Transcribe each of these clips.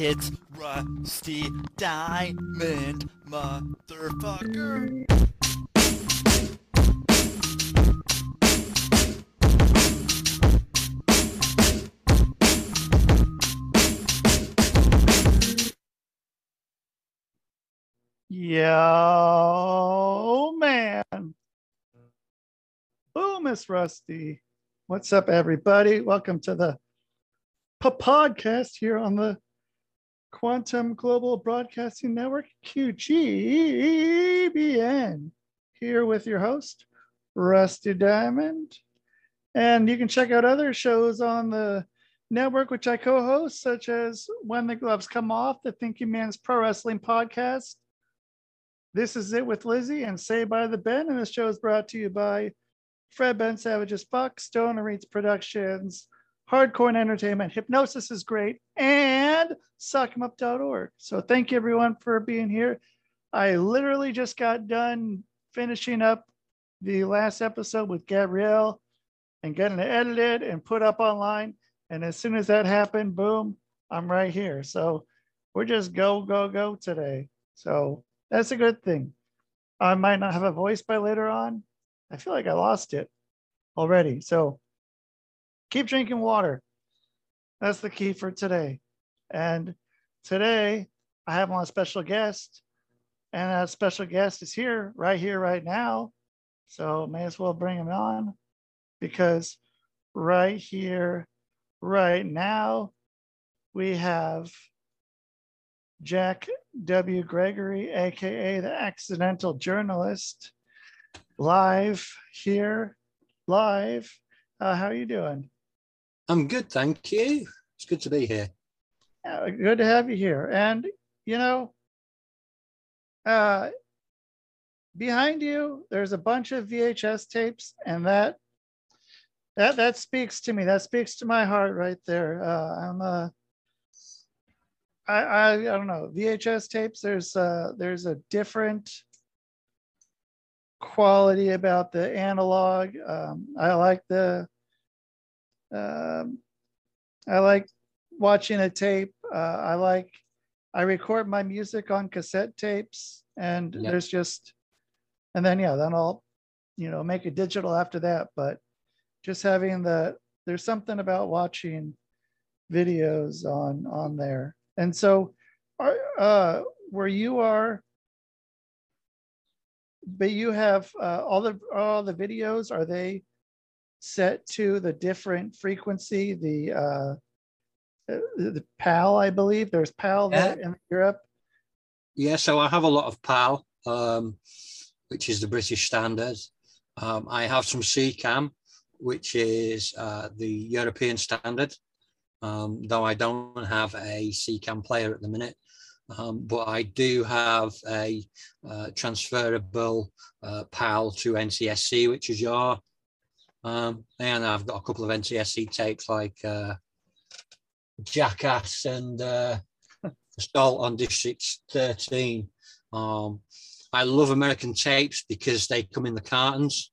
It's Rusty Diamond, motherfucker. Yo, man. Oh, Miss Rusty. What's up, everybody? Welcome to the podcast here on the Quantum Global Broadcasting Network, QGBN. Here with your host, Rusty Diamond. And you can check out other shows on the network, which I co host, such as When the Gloves Come Off, the Thinking Man's Pro Wrestling Podcast. This is it with Lizzie and Say by the Ben. And this show is brought to you by Fred Ben Savage's Buck, Stone Reeds Productions, Hardcore Entertainment, Hypnosis is great, and SuckEmUp.org. So thank you everyone for being here. I literally just got done finishing up the last episode with Gabrielle and getting it edited and put up online. And as soon as that happened, boom, I'm right here. So we're just go, go, go today. So that's a good thing. I might not have a voice by later on. I feel like I lost it already. So keep drinking water. That's the key for today. And today I have on a special guest, and that special guest is here, right here, right now. So may as well bring him on because right here, right now, we have Jack W. Gregory, aka the Accidental Journalist, live here, live. Uh, how are you doing? I'm good, thank you. It's good to be here. Uh, good to have you here. And you know, uh, behind you, there's a bunch of VHS tapes, and that that that speaks to me. That speaks to my heart right there. Uh, I'm a I, I I don't know VHS tapes. There's uh there's a different quality about the analog. Um, I like the um, I like watching a tape. Uh, I like I record my music on cassette tapes, and Yep. there's just and then yeah, then I'll you know make it digital after that. But just having the there's something about watching videos on on there and so are uh where you are but you have uh, all the all the videos are they set to the different frequency the uh the, the pal i believe there's pal there in europe Yeah, so I have a lot of PAL, um, which is the British standard. Um, I have some SECAM, which is uh, the European standard, um, though I don't have a SECAM player at the minute. Um, but I do have a uh, transferable uh, PAL to NTSC, which is your. Um, and I've got a couple of NTSC tapes like uh, Jackass and uh, Assault on District 13. Um, I love American tapes because they come in the cartons.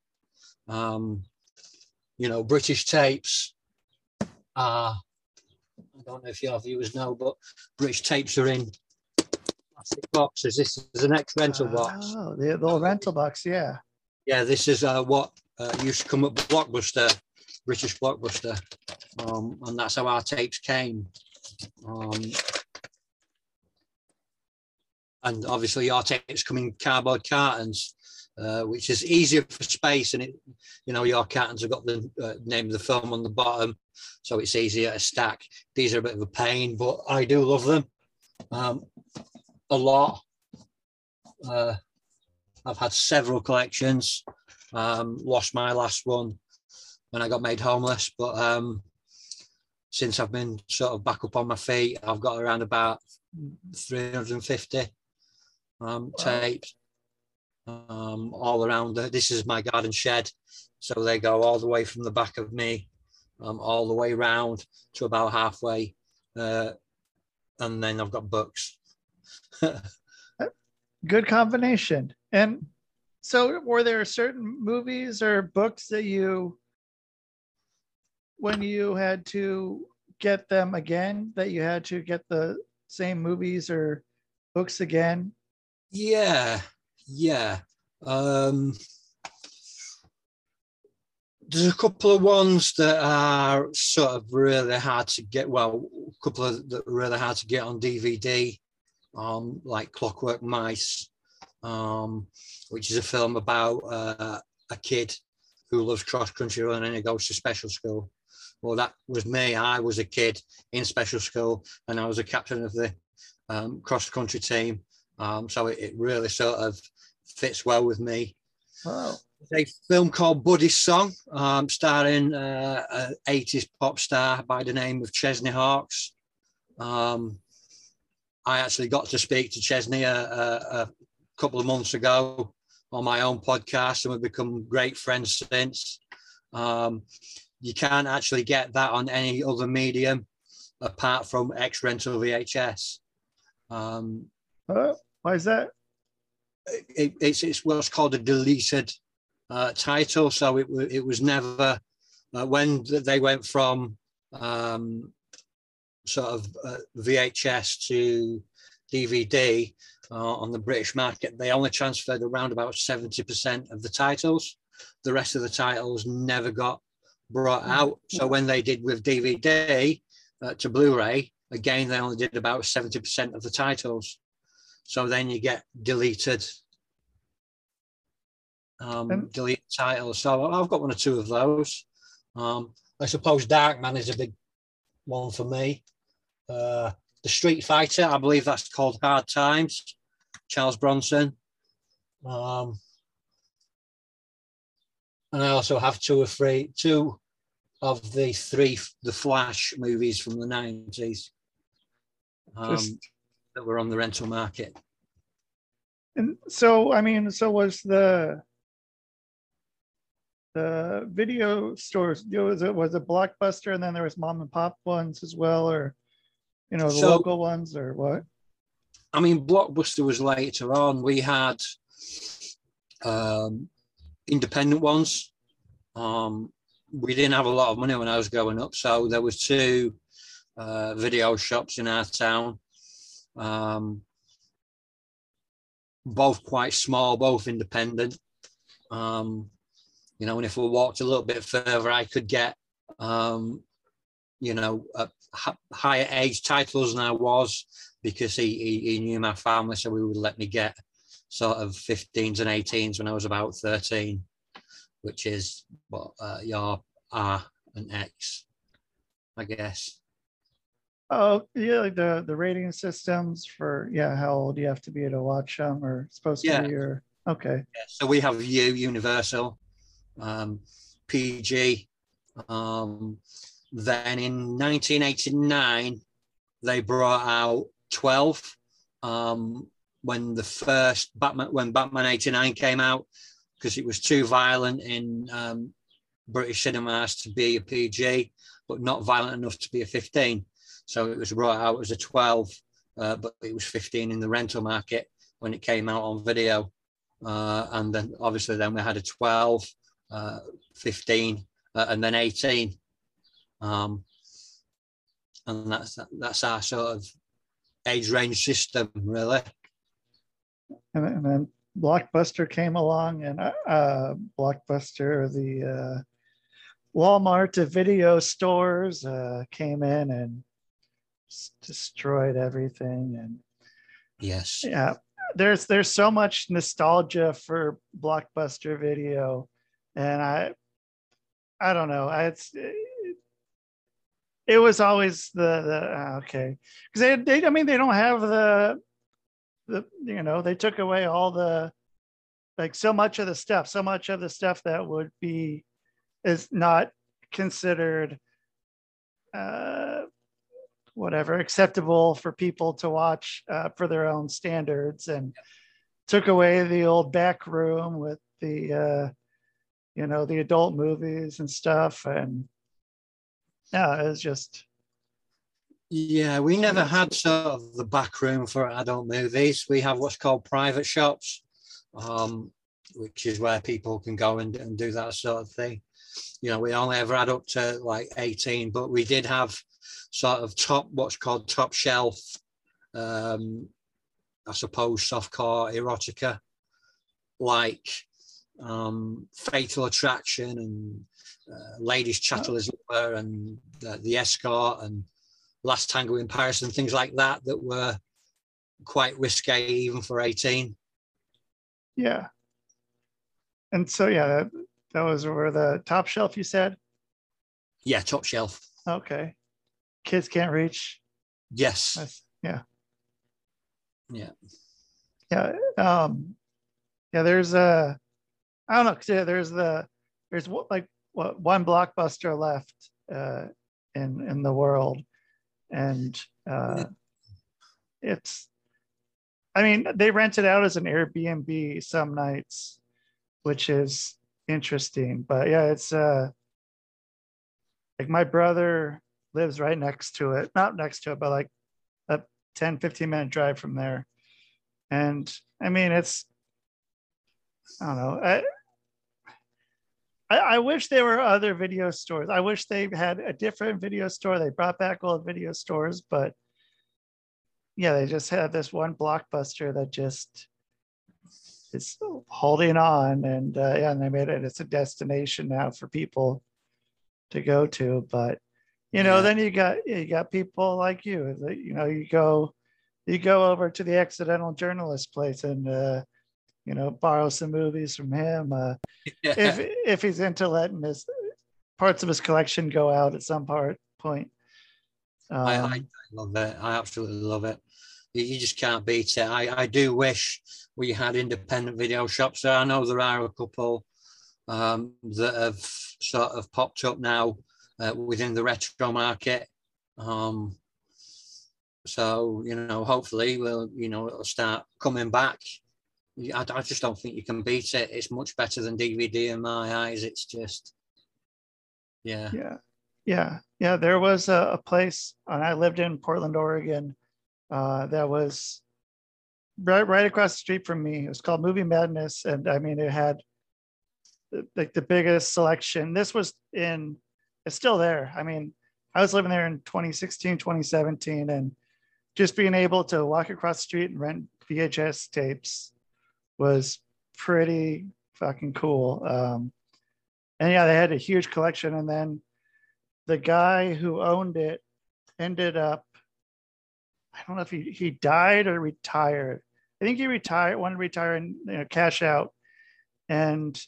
Um, you know, British tapes are, I don't know if your viewers know, but British tapes are in plastic boxes. This is an ex rental box. oh the, the rental box yeah Yeah, this is uh, what uh, used to come at Blockbuster, British Blockbuster. Um, and that's how our tapes came. Um, and obviously, our tapes come in cardboard cartons, uh, which is easier for space. And it, you know, your cartons have got the uh, name of the film on the bottom, so it's easier to stack. These are a bit of a pain, but I do love them um, a lot. Uh, I've had several collections. Um, lost my last one when I got made homeless, but um, since I've been sort of back up on my feet, I've got around about 350 um, tapes um, all around. The, this is my garden shed, so they go all the way from the back of me, um, all the way round to about halfway, uh, and then I've got books. good combination. And so, were there certain movies or books that you, when you had to get them again, that you had to get the same movies or books again? Yeah, yeah. Um, there's a couple of ones that are sort of really hard to get. Well, a couple of that are really hard to get on DVD, um, like Clockwork Mice, um, which is a film about uh, a kid who loves cross country running and he goes to special school. Well, that was me. I was a kid in special school and I was a captain of the um, cross country team. Um, so it, it really sort of fits well with me. Wow. a film called Buddy's Song, um, starring uh, an 80s pop star by the name of Chesney Hawkes. Um, I actually got to speak to Chesney a, a, a, couple of months ago on my own podcast, and we've become great friends since. Um, you can't actually get that on any other medium apart from X Rental VHS. Um, Oh, why is that? it, it's, it's what's called a deleted uh, title. So it, it was never, uh, when they went from um, sort of uh, VHS to DVD uh, on the British market, they only transferred around about 70% of the titles. The rest of the titles never got brought out. So when they did with DVD uh, to Blu-ray, again, they only did about 70% of the titles. So then you get deleted um, And- delete titles. So I've got one or two of those. Um, I suppose Darkman is a big one for me. Uh, the Street Fighter, I believe that's called Hard Times. Charles Bronson. Um, and I also have two or three, two of the three, the Flash movies from the nineties um, that were on the rental market. And so, I mean, so was the the video stores? Was it was it Blockbuster, and then there was mom and pop ones as well, or you know, the So- local ones, or what? I mean, Blockbuster was later on. We had um, independent ones. Um, we didn't have a lot of money when I was growing up, so there was two uh, video shops in our town. Um, both quite small, both independent. Um, you know, and if we walked a little bit further, I could get, um, you know, higher age titles than I was because he, he, he knew my family, so he would let me get sort of 15s and 18s when I was about 13, which is what uh, your R and X, I guess. Oh, yeah, like the the rating systems for yeah, how old you have to be to watch them, or supposed Yeah. to be, or okay, So we have U, Universal, um, PG. Um, then in 1989, they brought out 12 um, when the first Batman, when Batman 89 came out, because it was too violent in um, British cinemas to be a PG, but not violent enough to be a 15. So it was brought out as a 12, uh, but it was 15 in the rental market when it came out on video. Uh, and then obviously then we had a 12, uh, 15, uh, and then 18. Um, and that's that's our sort of age range system, really. and, then- Blockbuster came along, and uh, uh, Blockbuster, the uh, Walmart of video stores, uh, came in and s- destroyed everything, and Yes. yeah there's there's so much nostalgia for blockbuster video and i i don't know I, it's it, was always the the ah, okay. Because they, they i mean they don't have the the you know they took away all the like so much of the stuff so much of the stuff that would be is not considered uh whatever acceptable for people to watch uh, for their own standards and took away the old back room with the uh, you know the adult movies and stuff and yeah it was just Yeah, we never had sort of the back room for adult movies. We have what's called private shops, um, which is where people can go and, and do that sort of thing. You know, we only ever had up to like 18, but we did have sort of top, what's called top shelf um, I suppose, softcore erotica, like um, Fatal Attraction and uh, Lady Chatterley as it were, and uh, The Escort and Last Tango in Paris and things like that that were quite risque even for 18. Yeah. And so yeah, that, that was where the top shelf you said. Yeah, top shelf. Okay. Kids can't reach. Yes. That's, yeah. Yeah. Yeah. Um yeah, there's a I don't know, yeah, there's the there's what like one blockbuster left uh in in the world. And uh it's I mean, they rent it out as an Airbnb some nights, which is interesting. But yeah, it's uh like my brother lives right next to it, not next to it, but like a 10, 15 minute drive from there. And I mean, it's, I don't know. I, I, I wish there were other video stores. I wish they had a different video store. They brought back old video stores, but yeah, they just had this one blockbuster that just is holding on. And uh, yeah, and they made it, it's a destination now for people to go to. But you know, Yeah. then you got you got people like you you know you go you go over to the accidental journalist place and uh, you know borrow some movies from him. Uh, if if he's into letting his parts of his collection go out at some part point. Um, I, I, love it. I absolutely love it. You, just can't beat it. I, I do wish we had independent video shops. I know there are a couple um, that have sort of popped up now uh, within the retro market. Um, so you know, hopefully, we'll you know it'll start coming back. I, I just don't think you can beat it. It's much better than DVD in my eyes. It's just, yeah, yeah. Yeah. Yeah there was a, a place and i lived in portland oregon uh, that was right right across the street from me. It was called movie madness and i mean it had the- like the biggest selection. This was in it's still there. I mean i was living there in 2016 2017 and just being able to walk across the street and rent vhs tapes was pretty fucking cool. Um, and yeah they had a huge collection. And then the guy who owned it ended up i don't know if he, he died or retired. I think he retired wanted to retire and you know, cash out. And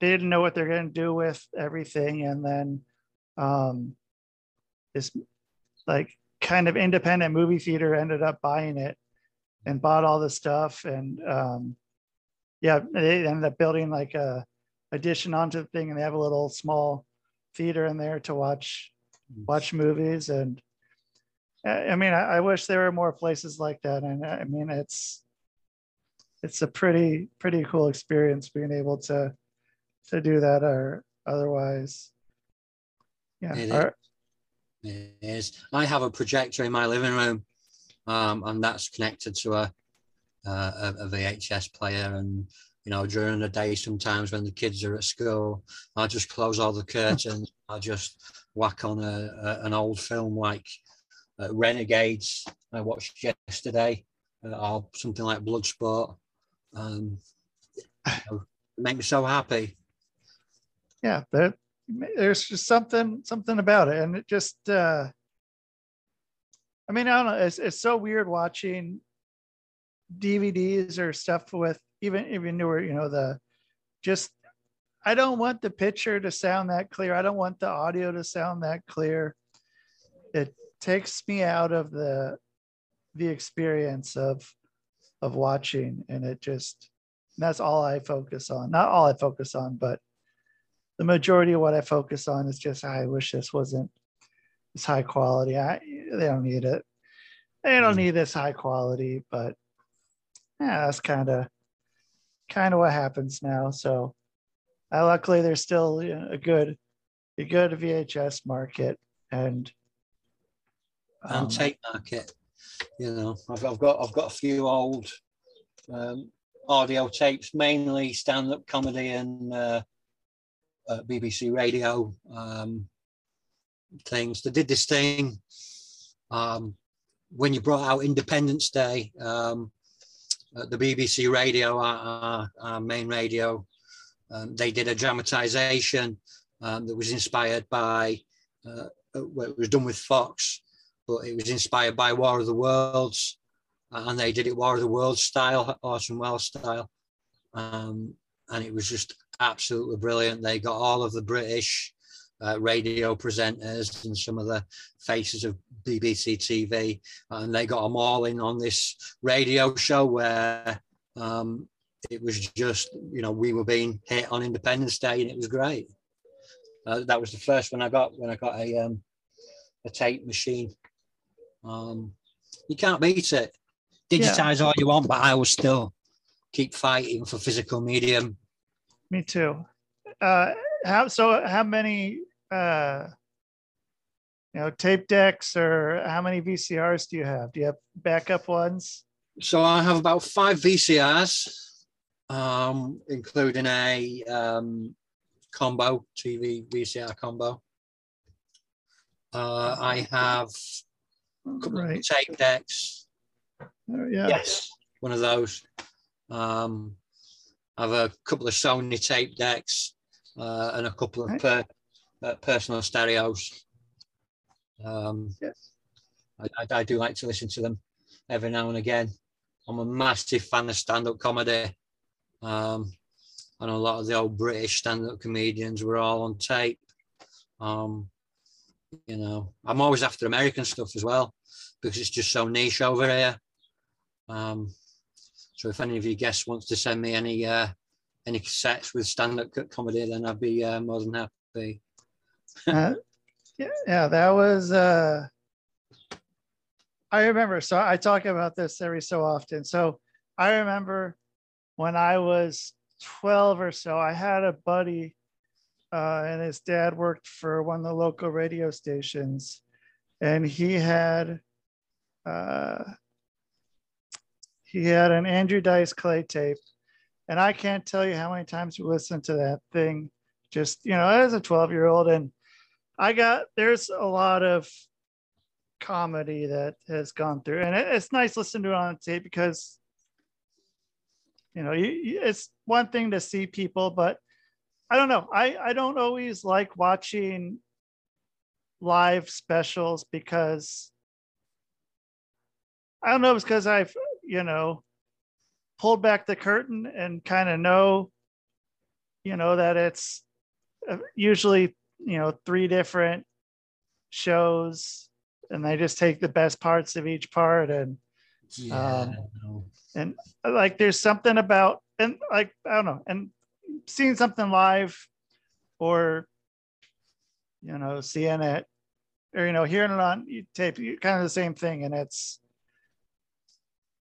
they didn't know what they're going to do with everything. And then um, this like kind of independent movie theater ended up buying it and bought all the stuff. And um, yeah they ended up building like a addition onto the thing and they have a little small theater in there to watch watch movies and I mean I, I wish there were more places like that and I mean it's it's a pretty pretty cool experience being able to to do that or otherwise yeah It is. or- It is. I have a projector in my living room, um, and that's connected to a, uh, a a VHS player. And you know, during the day, sometimes when the kids are at school, I just close all the curtains. I just whack on a, a an old film like uh, Renegades I watched yesterday, uh, or something like Bloodsport. Um, you know, make me so happy. yeah there, there's just something something about it and it just uh i mean i don't know it's, it's so weird watching dvds or stuff with even even newer you know the just i don't want the picture to sound that clear i don't want the audio to sound that clear it takes me out of the the experience of of watching and it just that's all i focus on not all i focus on but the majority of what I focus on is just I wish this wasn't this high quality. I they don't need it. They don't Mm. need this high quality, but yeah, that's kind of kind of what happens now. So uh, luckily there's still you know, a good a good VHS market and um, and tape market. You know, I've, I've got I've got a few old um, audio tapes, mainly stand-up comedy and uh, uh, BBC radio um, things. They did this thing um, when you brought out Independence Day, um, the BBC radio, our, our, main radio, um, they did a dramatization um, that was inspired by, uh, well, it was done with Fox, but it was inspired by War of the Worlds, and they did it War of the Worlds style, Orson Welles style. Um, and it was just absolutely brilliant. They got all of the British uh, radio presenters and some of the faces of BBC TV, and they got them all in on this radio show where um, it was just, you know, we were being hit on Independence Day, and it was great. Uh, that was the first one I got when I got a um, a tape machine. Um, you can't beat it. Digitize yeah. all you want, but I will still keep fighting for physical medium. Me too. Uh, how so? How many uh, you know tape decks or how many VCRs do you have? Do you have backup ones? So I have about five VCRs, um, including a um, combo TV VCR combo. Uh, I have a couple right. of tape decks. Uh, yeah. Yes, one of those. Um, I have a couple of Sony tape decks uh, and a couple of per, uh, personal stereos. Um, yes. I, I, I, do like to listen to them every now and again. I'm a massive fan of stand-up comedy. Um, and a lot of the old British stand-up comedians were all on tape. Um, you know, I'm always after American stuff as well because it's just so niche over here. Um, so if any of you guests wants to send me any uh, any cassettes with stand-up comedy, then I'd be uh, more than happy. Uh, yeah, yeah, that was. Uh, I remember. So I talk about this every so often. So I remember when I was 12 or so, I had a buddy, uh, and his dad worked for one of the local radio stations, and he had. Uh, he had an Andrew Dice Clay tape, and I can't tell you how many times we listened to that thing. Just you know, as a 12 year old, and I got there's a lot of comedy that has gone through, and it, it's nice listening to it on tape because you know you, it's one thing to see people, but I don't know. I I don't always like watching live specials because I don't know. It's because I've you know pulled back the curtain and kind of know you know that it's uh, usually you know three different shows and they just take the best parts of each part and yeah. um, and like there's something about and like i don't know and seeing something live or you know seeing it or you know hearing it on tape kind of the same thing and it's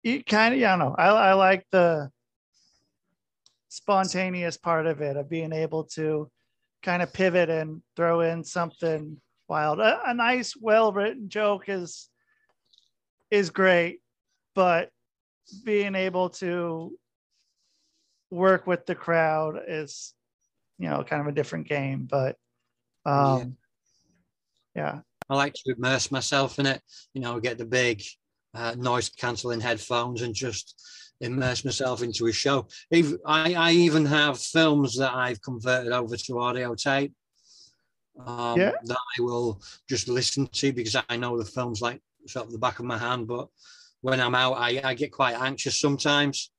you kind of yeah, I don't know I, I like the spontaneous part of it of being able to kind of pivot and throw in something wild. A, a nice, well-written joke is is great, but being able to work with the crowd is, you know, kind of a different game. But um, yeah. yeah. I like to immerse myself in it. You know, get the big uh, noise cancelling headphones and just immerse myself into a show. Even, I, I even have films that I've converted over to audio tape um, yeah. that I will just listen to because I know the film's like sort of the back of my hand. But when I'm out, I, I get quite anxious sometimes.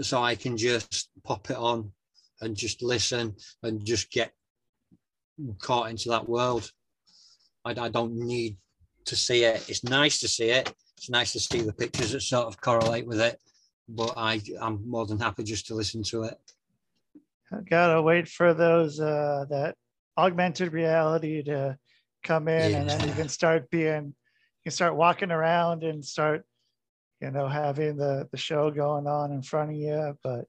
So I can just pop it on and just listen and just get caught into that world. I, I don't need to see it. It's nice to see it. It's nice to see the pictures that sort of correlate with it but I I'm more than happy just to listen to it. I gotta wait for those uh, that augmented reality to come in, yeah. and then you can start being you can start walking around and start you know having the the show going on in front of you. But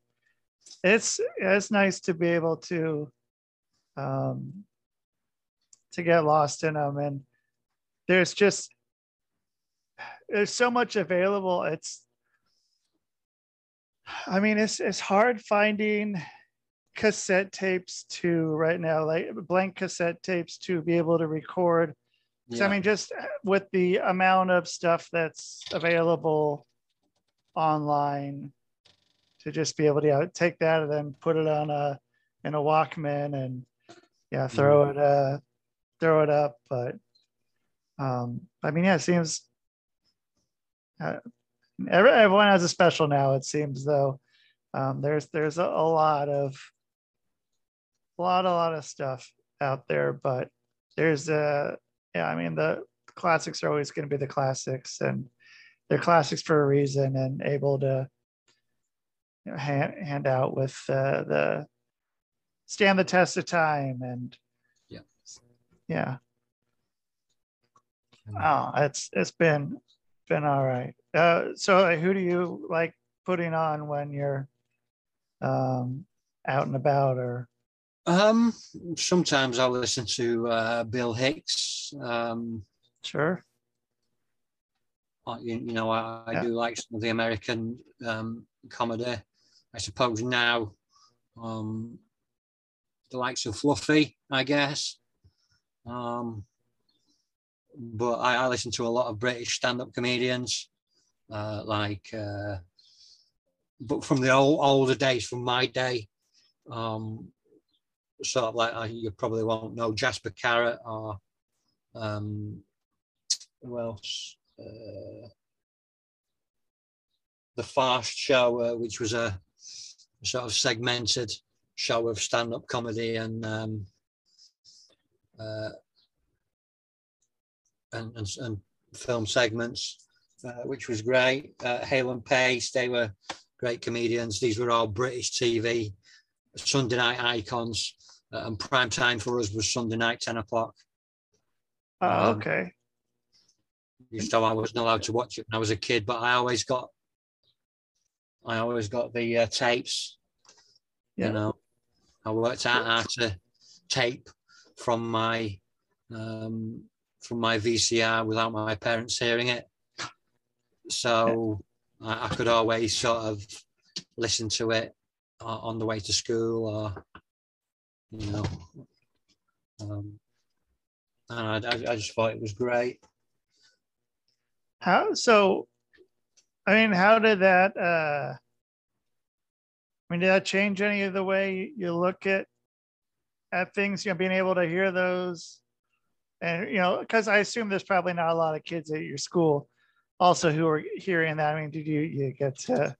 it's it's nice to be able to um, to get lost in them, and there's just there's so much available. It's I mean, it's it's hard finding cassette tapes to right now, like blank cassette tapes to be able to record. So, I mean, just uh, with the amount of stuff that's available online, to just be able to yeah, take that and then put it on a in a Walkman and yeah, throw it uh throw it up. But um, I mean, yeah, it seems uh, everyone has a special now. It seems though. Um, there's there's a, a lot of a lot a lot of stuff out there, but there's a yeah, I mean the classics are always going to be the classics, and they're classics for a reason, and able to you know, hand hand out with uh, the stand the test of time, and Yeah. yeah. Oh, it's it's been been all right. Uh, so uh, who do you like putting on when you're um, out and about or Um, sometimes I'll listen to uh, Bill Hicks. Um, sure? You, you know, I, I Yeah. do like some of the American um, comedy. I suppose now, um, the likes of Fluffy, I guess. Um, but I, I listen to a lot of British stand-up comedians, uh, like, uh, but from the old, older days, from my day, um, sort of like uh, you probably won't know Jasper Carrott or um, who else? Uh, the Fast Show, uh, which was a sort of segmented show of stand-up comedy and um, uh, and, and and film segments, uh, which was great. Uh, Hale and Pace, they were great comedians. These were all British TV Sunday night icons, uh, and prime time for us was Sunday night, ten o'clock. Oh, Um, okay. So I wasn't allowed to watch it when I was a kid, but I always got, I always got the uh, tapes. Yeah. You know, I worked out how to tape from my, um, from my VCR without my parents hearing it. So I, I could always sort of listen to it on the way to school, or you know, um, and I, I, I just thought it was great. How so? I mean, how did that? uh I mean, did that change any of the way you look at at things? You know, being able to hear those, and you know, because I assume there's probably not a lot of kids at your school also who are hearing that. I mean, did you you get to? know?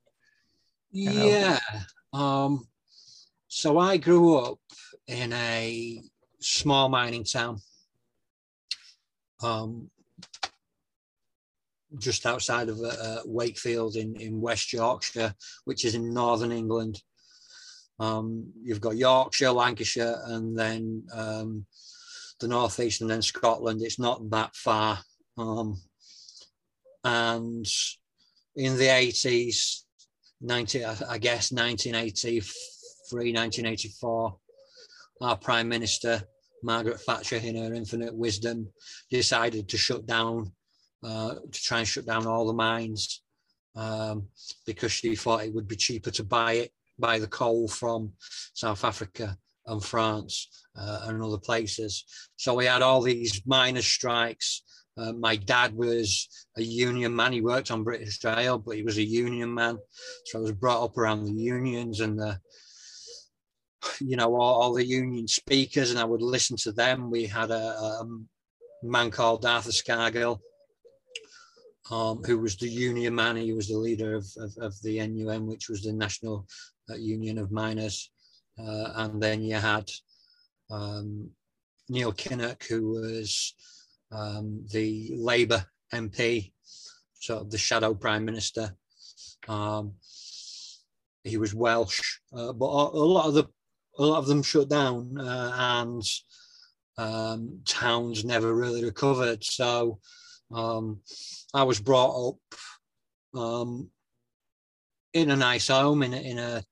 Yeah. Um, so I grew up in a small mining town, um, just outside of uh, Wakefield in, in West Yorkshire, which is in northern England. Um, you've got Yorkshire, Lancashire, and then um, the northeast, and then Scotland. It's not that far. Um, and in the 80s, 90, I guess 1983, 1984, our Prime Minister, Margaret Thatcher, in her infinite wisdom, decided to shut down, uh, to try and shut down all the mines um, because she thought it would be cheaper to buy it, buy the coal from South Africa and France uh, and other places. So we had all these miners' strikes. Uh, my dad was a union man. He worked on British Rail, but he was a union man. So I was brought up around the unions and the, you know, all, all the union speakers, and I would listen to them. We had a, a man called Arthur Scargill, um, who was the union man. He was the leader of, of, of the NUM, which was the National uh, Union of Miners. Uh, and then you had um, Neil Kinnock, who was um, the Labour MP, sort of the shadow prime minister. Um, he was Welsh, uh, but a, a lot of the a lot of them shut down, uh, and um, towns never really recovered. So um, I was brought up um, in a nice home in a, in a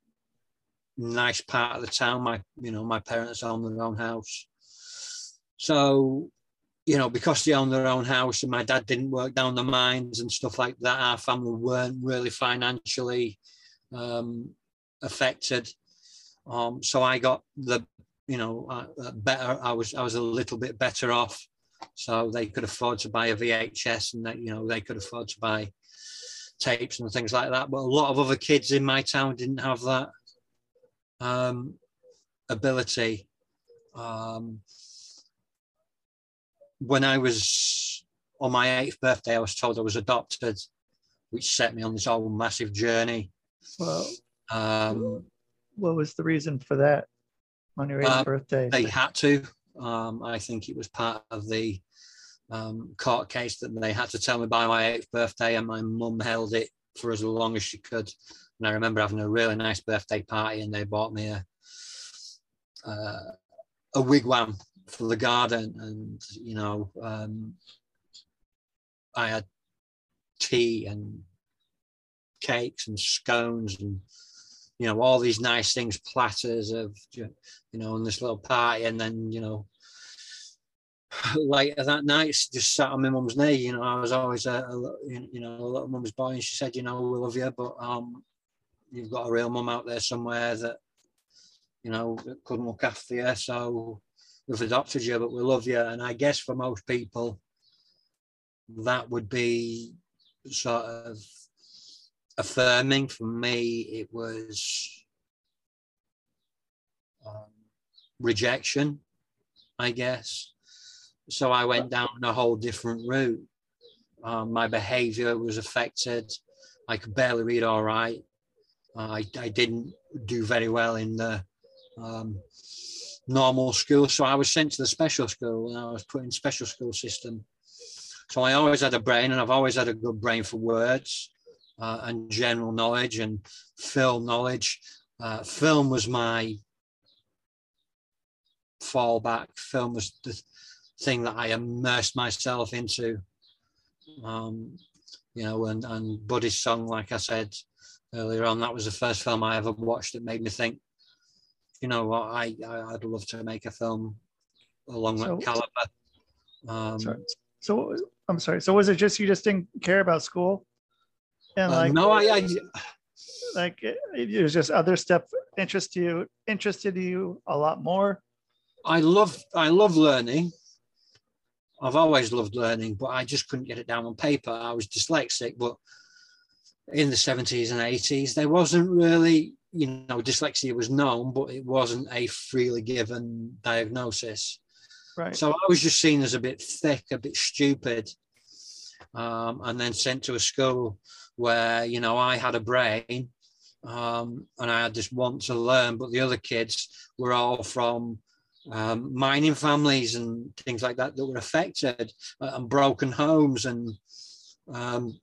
nice part of the town. My you know my parents own their own house, so you know, because they owned their own house and my dad didn't work down the mines and stuff like that, our family weren't really financially um, affected. Um, so I got the, you know, uh, uh, better. I was I was a little bit better off so they could afford to buy a VHS, and that you know they could afford to buy tapes and things like that. But a lot of other kids in my town didn't have that um, ability. Um, when I was on my eighth birthday, I was told I was adopted, which set me on this whole massive journey. Well, Um, what was the reason for that on your eighth Uh, birthday? they had to. Um, I think it was part of the um, court case that they had to tell me by my eighth birthday, and my mum held it for as long as she could. And I remember having a really nice birthday party, and they bought me a uh, a wigwam for the garden, and you know, um, I had tea and cakes and scones and you know all these nice things, platters of you know, on this little party, and then you know, later that night, just sat on my mum's knee. You know, I was always a, a you know a little mum's boy, and she said, you know, we love you, but um, you've got a real mum out there somewhere that you know couldn't look after you, so we've adopted you, but we love you. And I guess for most people, that would be sort of affirming. For me, it was um, rejection, I guess. So I went down a whole different route. Um, my behavior was affected. I could barely read all right. Uh, I, I didn't do very well in the um, normal school. So I was sent to the special school and I was put in special school system. So I always had a brain and I've always had a good brain for words uh, and general knowledge and film knowledge. Uh, film was my fallback. Film was the thing that I immersed myself into. Um, you know, and, and song, like I said earlier on, that was the first film I ever watched that made me think, you know what, I, I I'd love to make a film along So- that caliber. Um, Sorry. So I'm sorry. So was it just you just didn't care about school? And uh, like no, I, I like it, it was just other stuff interest you interested you a lot more. I love I love learning. I've always loved learning, but I just couldn't get it down on paper. I was dyslexic, but in the 70s and 80s, there wasn't really, you know, dyslexia was known, but it wasn't a freely given diagnosis. Right. So I was just seen as a bit thick, a bit stupid, um, and then sent to a school where you know I had a brain um, and I had this want to learn, but the other kids were all from um, mining families and things like that that were affected uh, and broken homes and um,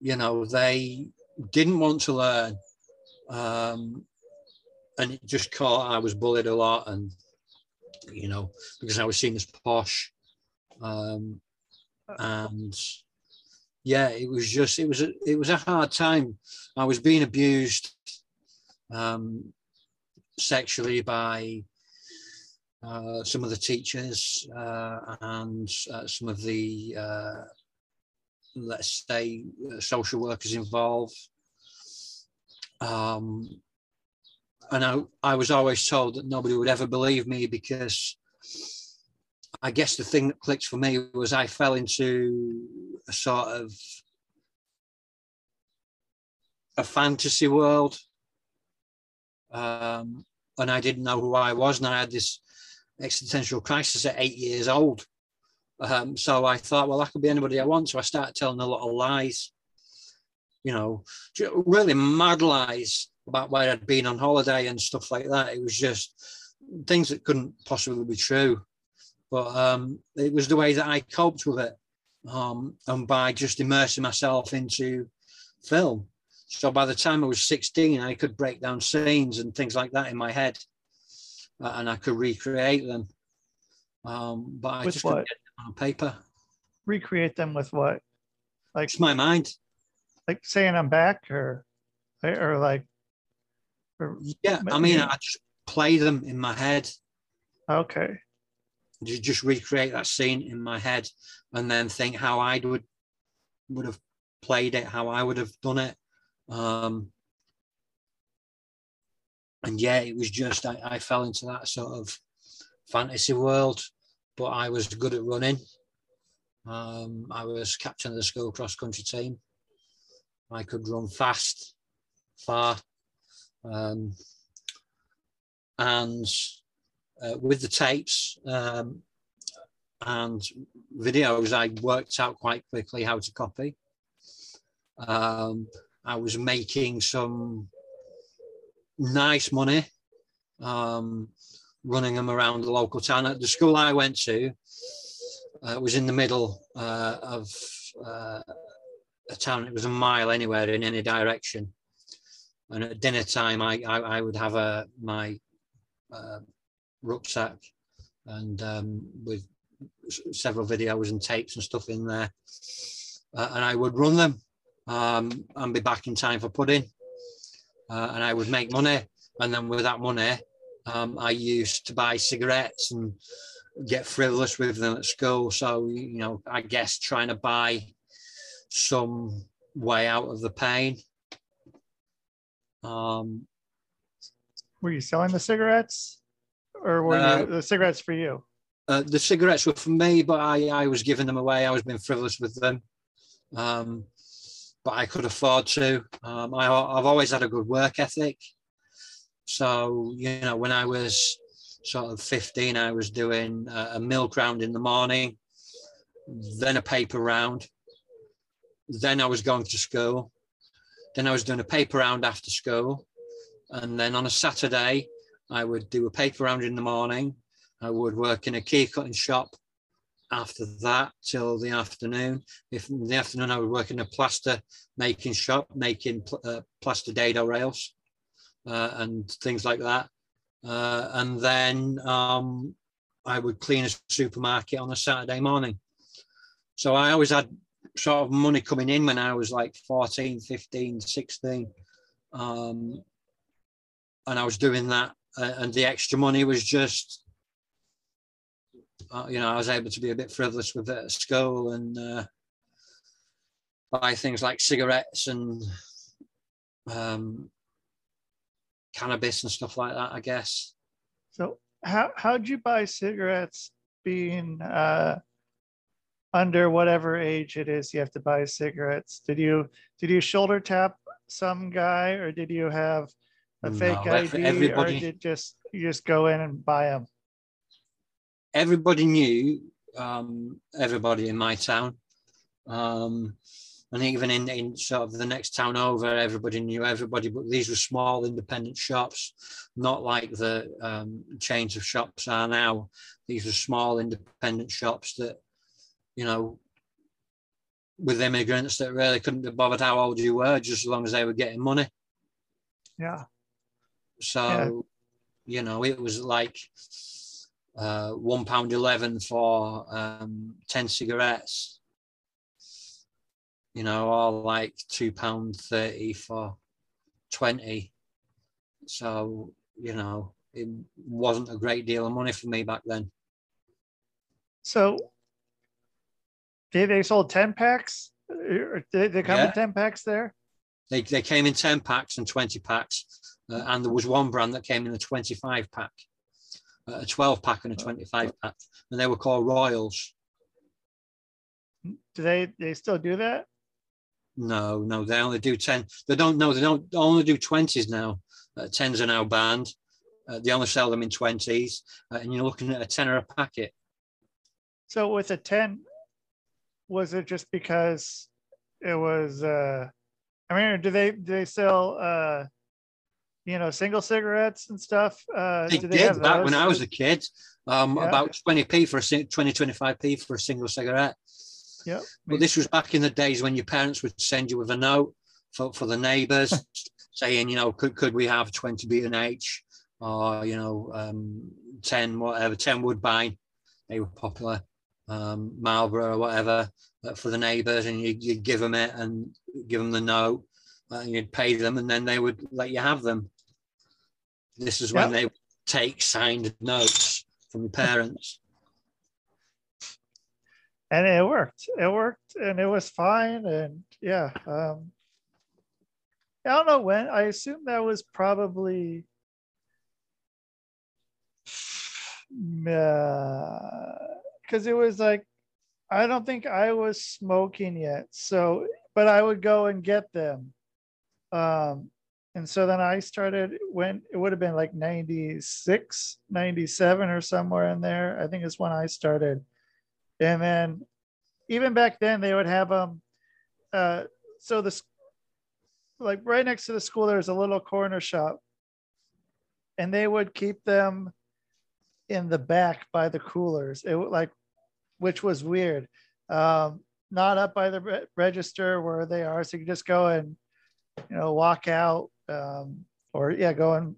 you know they didn't want to learn um, and it just caught I was bullied a lot and you know because I was seen as posh um, and yeah it was just it was a, it was a hard time. I was being abused um, sexually by uh, some of the teachers uh, and uh, some of the, uh, let's say, uh, social workers involved. Um, and I, I was always told that nobody would ever believe me because I guess the thing that clicked for me was I fell into a sort of a fantasy world um, and I didn't know who I was, and I had this existential crisis at eight years old. Um, so I thought, well, I could be anybody I want. So I started telling a lot of lies, you know, really mad lies about where I'd been on holiday and stuff like that. It was just things that couldn't possibly be true. But um, it was the way that I coped with it, um, and by just immersing myself into film. So by the time I was 16, I could break down scenes and things like that in my head, uh, and I could recreate them. Um, but I With just what? On paper. Recreate them with what? Like It's my mind. like saying I'm back or or like or, Yeah, I mean. I just play them in my head. okay. You just recreate that scene in my head, and then think how I would would have played it, how I would have done it. Um, and yeah, it was just I, I fell into that sort of fantasy world. But I was good at running. Um, I was captain of the school cross country team. I could run fast, far, um, and uh, with the tapes um, and videos, I worked out quite quickly how to copy. Um, I was making some nice money um, running them around the local town. At the school I went to uh, was in the middle uh, of uh, a town. It was a mile anywhere in any direction. And at dinner time, I, I, I would have a my uh, rucksack and um, with several videos and tapes and stuff in there. Uh, and I would run them um, and be back in time for pudding. Uh, and I would make money. And then with that money, um, I used to buy cigarettes and get frivolous with them at school. So, you know, I guess trying to buy some way out of the pain. Um, Were you selling the cigarettes, or were Uh, you, the cigarettes for you? uh, the cigarettes were for me, but I, I was giving them away. I was being frivolous with them. Um, but I could afford to. Um, I, I've always had a good work ethic. So, you know, when I was sort of 15, I was doing a, milk round in the morning, then a paper round. Then I was going to school. Then I was doing a paper round after school. And then on a Saturday, I would do a paper round in the morning. I would work in a key cutting shop after that till the afternoon. If in the afternoon, I would work in a plaster making shop, making pl- uh, plaster dado rails uh, and things like that. Uh, and then um, I would clean a supermarket on a Saturday morning. So I always had sort of money coming in when I was like 14, 15, 16. Um, and I was doing that. Uh, and the extra money was just uh, you know, I was able to be a bit frivolous with it at school and uh, buy things like cigarettes and um, cannabis and stuff like that. I guess. So how how'd you buy cigarettes being uh, under whatever age it is you have to buy cigarettes? Did you did you shoulder tap some guy or did you have a fake No, ev- ID or everybody- did just you just go in and buy them? Everybody knew um, everybody in my town. Um, and even in, in sort of the next town over, everybody knew everybody, but these were small independent shops, not like the um, chains of shops are now. These were small independent shops that, you know, with immigrants that really couldn't be bothered how old you were, just as long as they were getting money. Yeah. So, you know, it was like uh, one pound eleven for um, ten cigarettes. You know, or like two pound thirty for twenty. So, you know, it wasn't a great deal of money for me back then. So they they sold 10 packs? Or They, they come in 10 packs there? They, they came in 10 packs and 20 packs. uh, and there was one brand that came in a 25 pack, uh, a 12 pack and a 25 pack. And they were called Royals. Do they they still do that? No, no, they only do 10. They don't know, they don't they only do 20s now. Uh, 10s are now banned. Uh, they only sell them in 20s. Uh, and you're looking at a tenner a packet. So with a 10, was it just because it was uh I mean, do they do they sell uh you know single cigarettes and stuff? Uh They do did have that when? I was a kid. Um, Yeah. About 20p for a sing- 20, 25p for a single cigarette. Yep. But this was back in the days when your parents would send you with a note for, for the neighbours saying, you know, could, could we have 20 B and H or, you know, um, 10, whatever, 10 Woodbine. They were popular. Um, Marlboro or whatever uh, for the neighbours and you, you'd give them it and give them the note uh, and you'd pay them and then they would let you have them. This is when Yep. they take signed notes from your parents. And it worked. It worked and it was fine. And yeah. Um I don't know when. I assume that was probably uh, because it was like I don't think I was smoking yet. So, but I would go and get them. Um, and so then I started when it would have been like 96, 97 or somewhere in there. I think is when I started. And then even back then they would have them. Uh, so this like right next to the school, there's a little corner shop. And they would keep them in the back by the coolers. It like which was weird. Um, not up by the re- register where they are, so you just go and you know walk out, um, or yeah, go and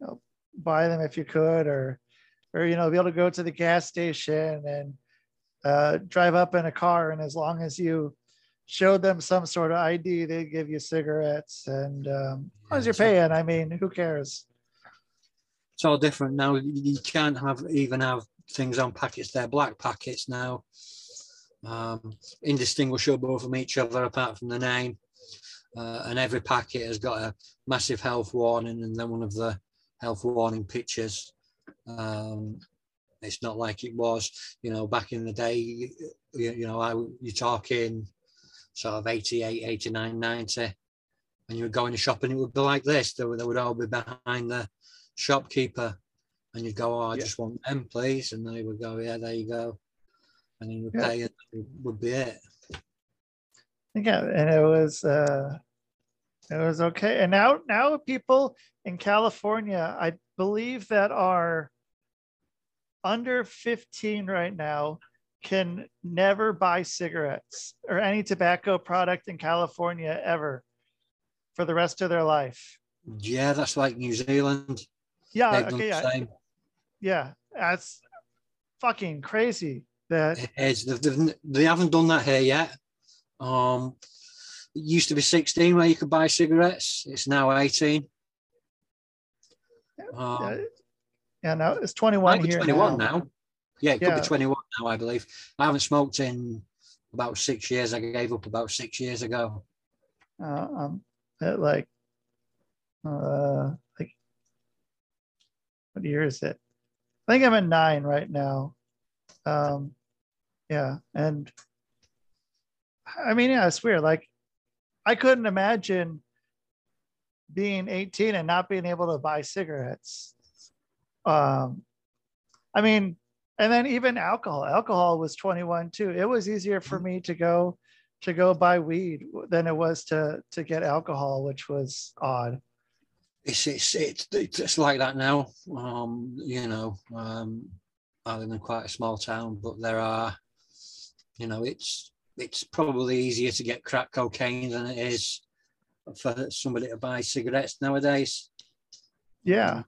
you know, buy them if you could, or or you know be able to go to the gas station and uh, drive up in a car, and as long as you showed them some sort of ID, they'd give you cigarettes, and um, as long as you're paying, I mean, who cares? It's all different now. You can't have even have things on packets. They're black packets now, um, indistinguishable from each other apart from the name. Uh, and every packet has got a massive health warning and then one of the health warning pictures. Um, it's not like it was, you know, back in the day, you, you know, I, you're talking sort of 88, 89, 90, and you would go in the shop and it would be like this. They would, they would all be behind the shopkeeper and you'd go, oh, I yeah. just want them, please. And they would go, yeah, there you go. And then you would yeah. pay and it would be it. Yeah, and it was uh it was okay. And now now people in California, I believe that are under 15 right now can never buy cigarettes or any tobacco product in California ever for the rest of their life. Yeah, that's like New Zealand. Yeah, okay, yeah yeah, that's fucking crazy. That it is. They've, they haven't done that here yet. Um, it used to be 16 where you could buy cigarettes. It's now 18. Um, yeah, no, it's 21 here 21 now. now. Yeah, it could yeah. be 21 now, I believe. I haven't smoked in about six years. I gave up about six years ago. Uh, um, like, uh, like, what year is it? I think I'm at nine right now. Um, yeah, and I mean, yeah, it's weird. Like, I couldn't imagine being 18 and not being able to buy cigarettes. Um, I mean, and then even alcohol. Alcohol was 21 too. It was easier for me to go to go buy weed than it was to to get alcohol, which was odd it's it's it's, it's like that now. Um, you know, um, I live in quite a small town, but there are, you know, it's it's probably easier to get crack cocaine than it is for somebody to buy cigarettes nowadays. Yeah.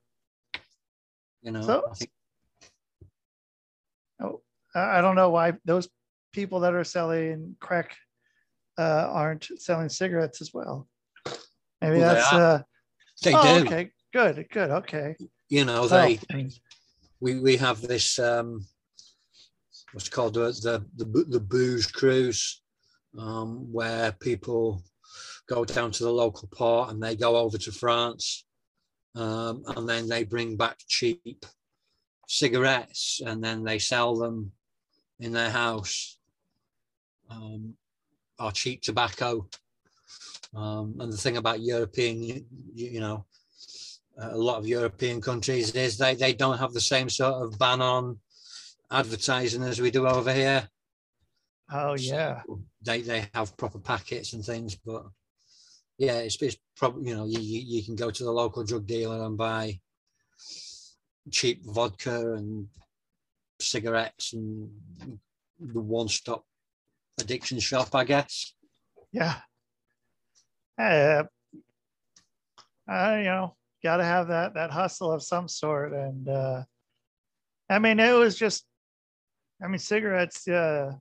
You know, so, I think. Oh, I don't know why those people that are selling crack uh, aren't selling cigarettes as well. Maybe well, that's uh, they oh, do. Okay, good, good. Okay. You know, they oh, we we have this um what's called the the the, the booze cruise, um, where people go down to the local port and they go over to France, um, and then they bring back cheap cigarettes and then they sell them in their house. Um, or cheap tobacco. Um, and the thing about European, you, you know, a lot of European countries is they, they don't have the same sort of ban on advertising as we do over here. Oh yeah, so they they have proper packets and things, but yeah, it's, it's probably you know you, you can go to the local drug dealer and buy cheap vodka and cigarettes and the one stop addiction shop, I guess. Yeah, uh, I, you know, got to have that that hustle of some sort. And uh, I mean, it was just, I mean, cigarettes uh,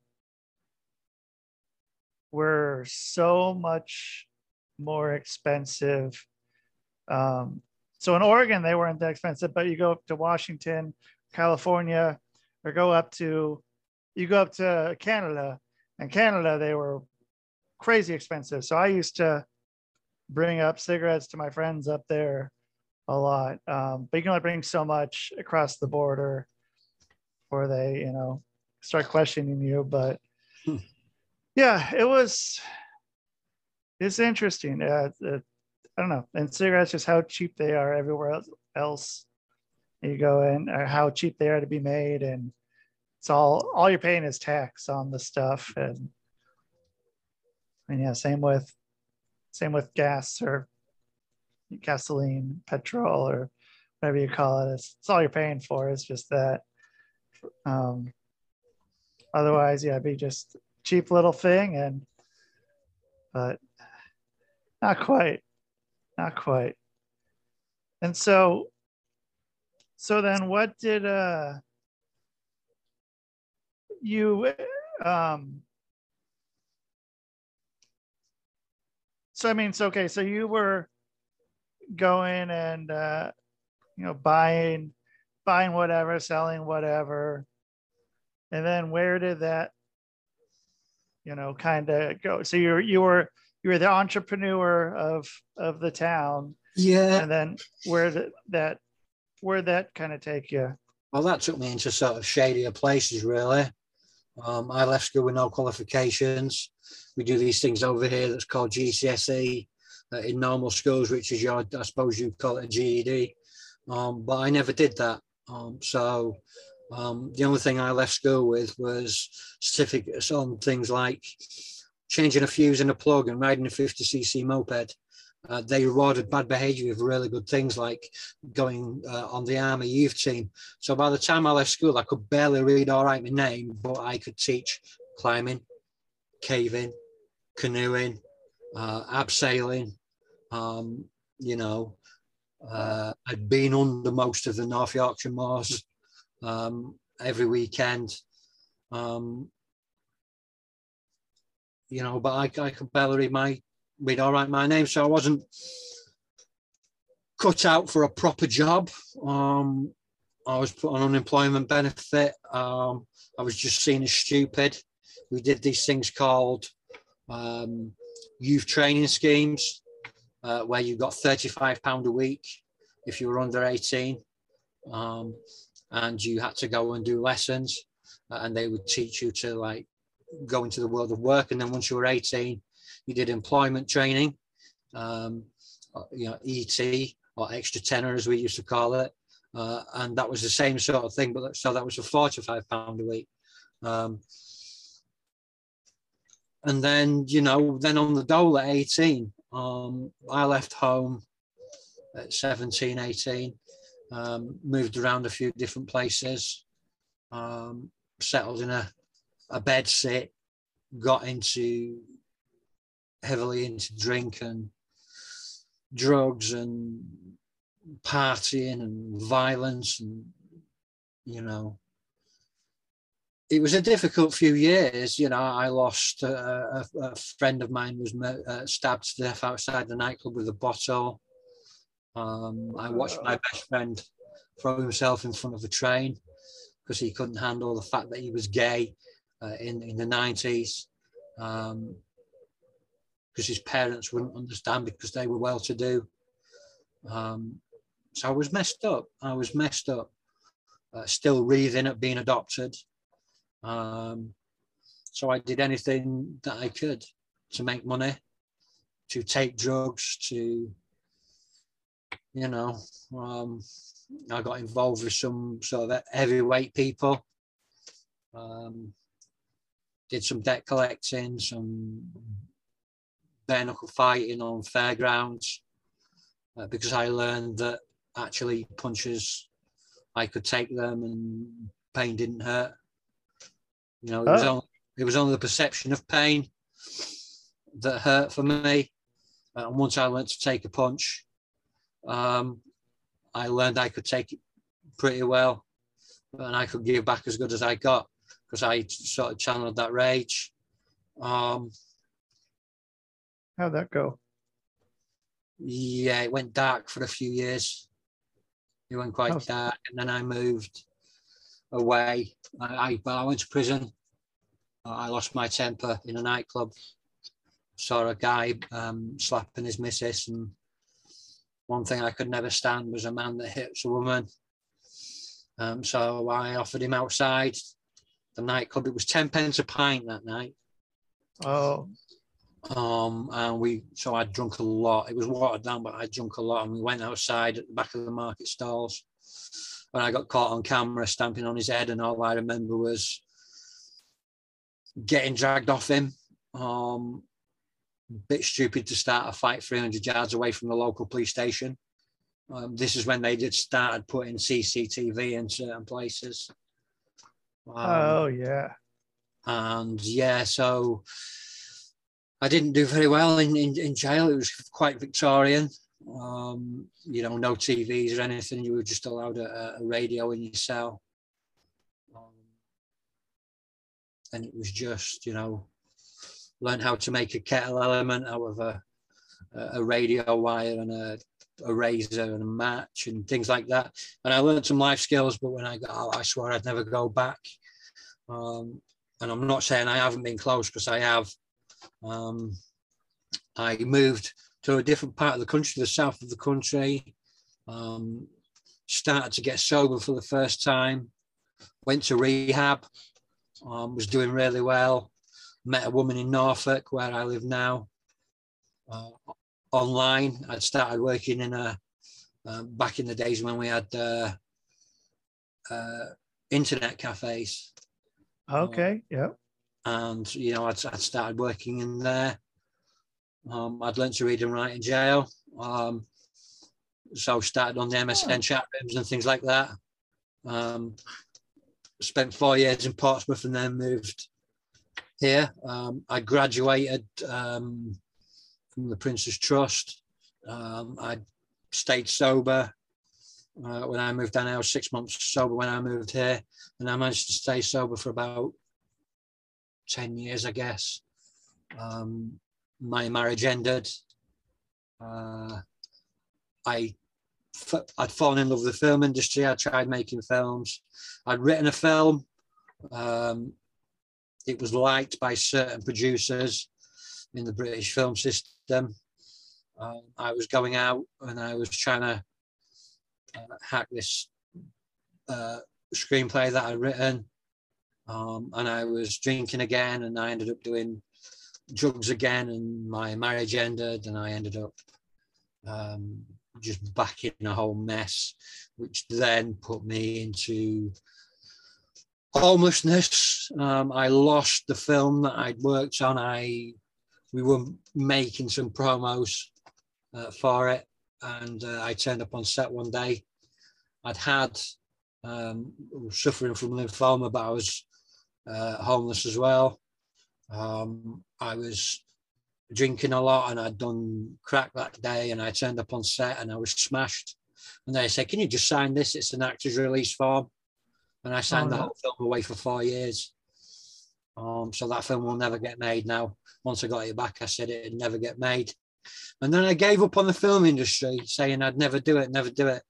were so much more expensive. Um, so in Oregon, they weren't that expensive, but you go up to Washington, California, or go up to, you go up to Canada, and Canada, they were crazy expensive. So I used to bring up cigarettes to my friends up there a lot. Um, but you can only bring so much across the border, before they, you know, start questioning you. But Hmm. yeah, it was. It's interesting. Uh, uh, I don't know. And cigarettes, just how cheap they are everywhere else. you go in, or how cheap they are to be made, and it's all all you're paying is tax on the stuff, and and yeah, same with same with gas or gasoline, petrol, or whatever you call it. It's, it's all you're paying for. It's just that. Um, otherwise, yeah, it'd be just cheap little thing, and but not quite, not quite. And so, so then, what did uh you um? So I mean, so okay, so you were going and uh, you know buying buying whatever, selling whatever. And then where did that, you know, kind of go? So you you were you were the entrepreneur of of the town, Yeah. and then where did that where that kind of take you? Well, that took me into sort of shadier places, really. Um, I left school with no qualifications. We do these things over here that's called GCSE uh, in normal schools, which is your, I suppose you'd call it a GED. Um, but I never did that. Um, so um, the only thing I left school with was certificates on things like changing a fuse in a plug and riding a 50cc moped. Uh, they rewarded bad behaviour with really good things like going uh, on the army youth team. So by the time I left school, I could barely read or write my name, but I could teach climbing, caving, canoeing, uh, abseiling. Um, you know, uh, I'd been under most of the North Yorkshire moors um, every weekend. Um, you know, but I, I could barely read my read or write my name, so I wasn't cut out for a proper job. Um, I was put on unemployment benefit. Um, I was just seen as stupid. We did these things called um, youth training schemes, uh, where you got £35 a week if you were under 18. Um, and you had to go and do lessons, uh, and they would teach you to like go into the world of work. And then once you were 18, you did employment training, um, uh, you know, ET or extra tenner as we used to call it. Uh, and that was the same sort of thing, but so that was a 45 pound a week. Um, and then, you know, then on the dole at 18, um, I left home at 17, 18, um, moved around a few different places, um, settled in a, a bed set, got into heavily into drink and drugs and partying and violence and you know. It was a difficult few years you know i lost a, a, a friend of mine was uh, stabbed to death outside the nightclub with a bottle. Um, i watched my best friend throw himself in front of a train because he couldn't handle the fact that he was gay uh, in, in the 90s um, because his parents wouldn't understand because they were well to do. Um, so I was messed up. I was messed up, uh, still wreathing at being adopted. Um, so I did anything that I could to make money, to take drugs, to, you know, um, I got involved with some sort of heavyweight people. Um, did some debt collecting, some bare knuckle fighting on fairgrounds uh, because I learned that actually punches I could take them and pain didn't hurt. You know, it was, Oh. only, it was only the perception of pain that hurt for me. Uh, and once I learned to take a punch, um, I learned I could take it pretty well and I could give back as good as I got because I sort of channeled that rage. Um, How'd that go? yeah, it went dark for a few years. It went quite Oh. dark, and then I moved away. I, I well, I went to prison. Uh, I lost my temper in a nightclub. Saw a guy um, slapping his missus, and one thing I could never stand was a man that hits a woman. Um, so I offered him outside the nightclub. It was ten pence a pint that night. Oh, Um, and we so I drunk a lot. It was watered down, but I drunk a lot. And we went outside at the back of the market stalls. And I got caught on camera stamping on his head, and all I remember was getting dragged off him. Um, bit stupid to start a fight 300 yards away from the local police station. Um, this is when they did started putting CCTV in certain places. Um, oh yeah. and yeah, so I didn't do very well in, in, in jail. It was quite Victorian. Um, you know, no TVs or anything. You were just allowed a, a radio in your cell. Um, and it was just, you know, learn how to make a kettle element out of a, a radio wire and a, a razor and a match and things like that. And I learned some life skills, but when I got out, I swore I'd never go back. Um, and I'm not saying I haven't been close because I have. Um, I moved to a different part of the country, the south of the country. Um, started to get sober for the first time. Went to rehab. Um, was doing really well. Met a woman in Norfolk where I live now. Uh, online, I'd started working in a uh, back in the days when we had uh, uh, internet cafes Okay. Yep. and you know I'd, I'd started working in there. Um, I'd learned to read and write in jail, um, so started on the MSN chat rooms and things like that. Um, spent four years in Portsmouth and then moved here. Um, I graduated um, from the Prince's Trust. Um, I stayed sober uh, when I moved down. I was six months sober when I moved here, and I managed to stay sober for about 10 years, I guess. Um, my marriage ended. Uh, I'd fallen in love with the film industry. I tried making films. I'd written a film. Um, it was liked by certain producers in the British film system. Um, I was going out and I was trying to uh, hack this uh, screenplay that I'd written um, and I was drinking again, and I ended up doing drugs again, and my marriage ended, and I ended up um, just back in a whole mess, which then put me into homelessness. Um, I lost the film that I'd worked on. I we were making some promos uh, for it, and uh, I turned up on set one day. I'd had um, suffering from lymphoma, but I was uh, homeless as well. Um, I was drinking a lot and I'd done crack that day and I turned up on set and I was smashed. And they said, Can you just sign this? It's an actor's release form. And I signed Oh, the whole film away for four years. Um, so that film will never get made now. Once I got it back, I said it'd never get made. And then I gave up on the film industry, saying I'd never do it, never do it.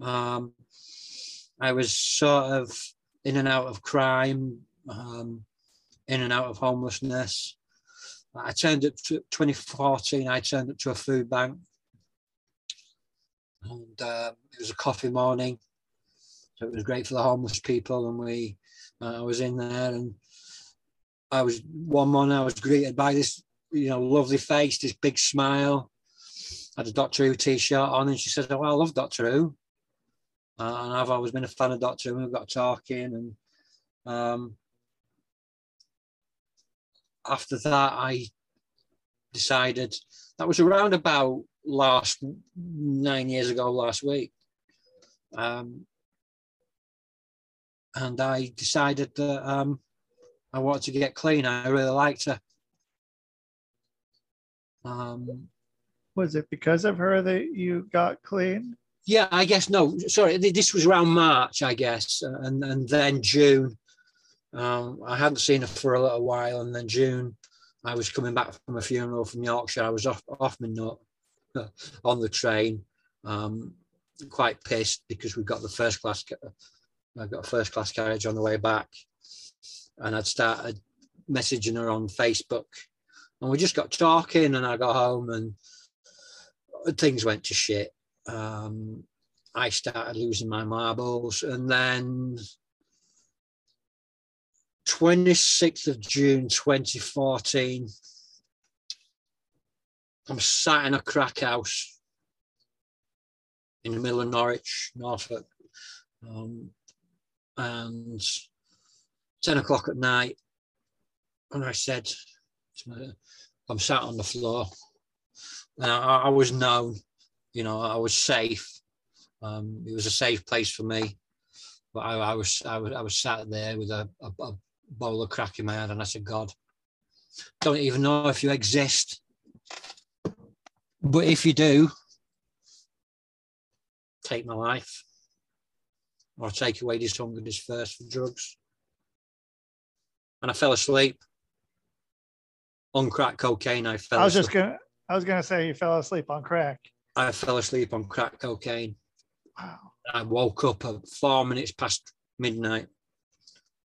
Um, I was sort of in and out of crime, um, in and out of homelessness. I turned up to 2014. I turned up to a food bank, and um, it was a coffee morning, so it was great for the homeless people. And we, uh, I was in there, and I was one morning I was greeted by this, you know, lovely face, this big smile. I Had a Doctor Who t-shirt on, and she said, "Oh, I love Doctor Who." Uh, and I've always been a fan of Doctor Who. We got talking, and um, after that, I decided that was around about last nine years ago, last week. Um, and I decided that um, I wanted to get clean. I really liked her. Um, Was it because of her that you got clean? yeah, I guess no. Sorry, this was around March, I guess, uh, and and then June. Um, I hadn't seen her for a little while, and then June, I was coming back from a funeral from Yorkshire. I was off off my nut on the train, um, quite pissed because we got the first class. I got a first class carriage on the way back, and I'd started messaging her on Facebook, and we just got talking, and I got home, and things went to shit um, I started losing my marbles, and then 26th of June 2014. I'm sat in a crack house in the middle of Norwich, Norfolk. Um, and 10 o'clock at night, and I said, I'm sat on the floor. And I, I was known, you know, I was safe. Um, it was a safe place for me. But I, I, was I was I was sat there with a, a, a bowl of crack in my hand, and I said, God, don't even know if you exist. But if you do, take my life or take away this hunger, this thirst for drugs. And I fell asleep on crack cocaine. I fell. I was asleep. just gonna. I was gonna say you fell asleep on crack. I fell asleep on crack cocaine. Wow. I woke up at four minutes past midnight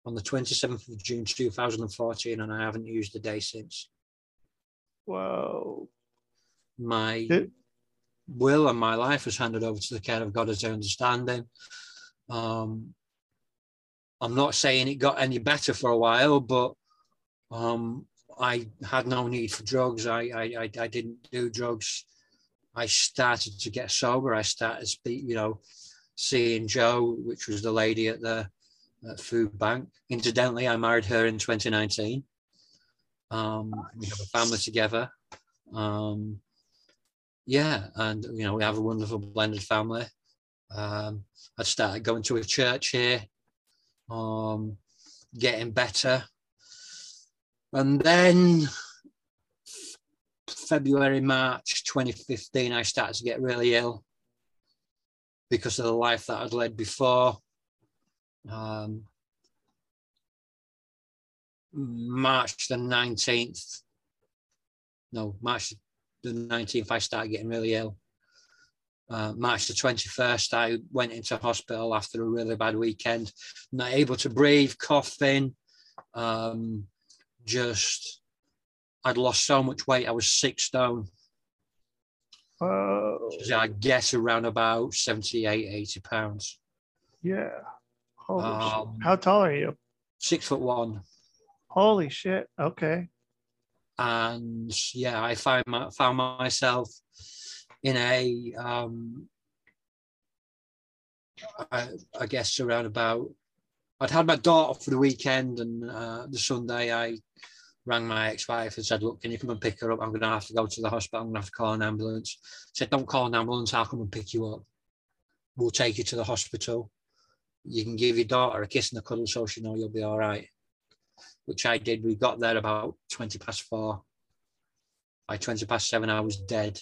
on the 27th of June 2014, and I haven't used a day since. Whoa. My will and my life was handed over to the care of God as I understand Him. Um, I'm not saying it got any better for a while, but um, I had no need for drugs. I, I, I, didn't do drugs. I started to get sober. I started, speak, you know, seeing Joe, which was the lady at the at food bank. Incidentally, I married her in 2019. Um, we have a family together. Um, yeah, and you know we have a wonderful blended family. Um, I started going to a church here, um, getting better, and then February, March 2015, I started to get really ill because of the life that I'd led before. Um, March the 19th, no, March the 19th, I started getting really ill. Uh, March the 21st, I went into hospital after a really bad weekend, not able to breathe, coughing, um, just, I'd lost so much weight. I was six stone. So I guess around about 78, 80 pounds. Yeah. Holy. Um, How tall are you? Six foot one. Holy shit. Okay. And yeah, I found, my, found myself in a, um, I, I guess around about, I'd had my daughter for the weekend and uh, the Sunday I rang my ex-wife and said, look, can you come and pick her up? I'm going to have to go to the hospital. I'm going to have to call an ambulance. said, don't call an ambulance. I'll come and pick you up. We'll take you to the hospital. You can give your daughter a kiss and a cuddle so she know you'll be all right. Which I did. We got there about 20 past four. By 20 past seven, I was dead.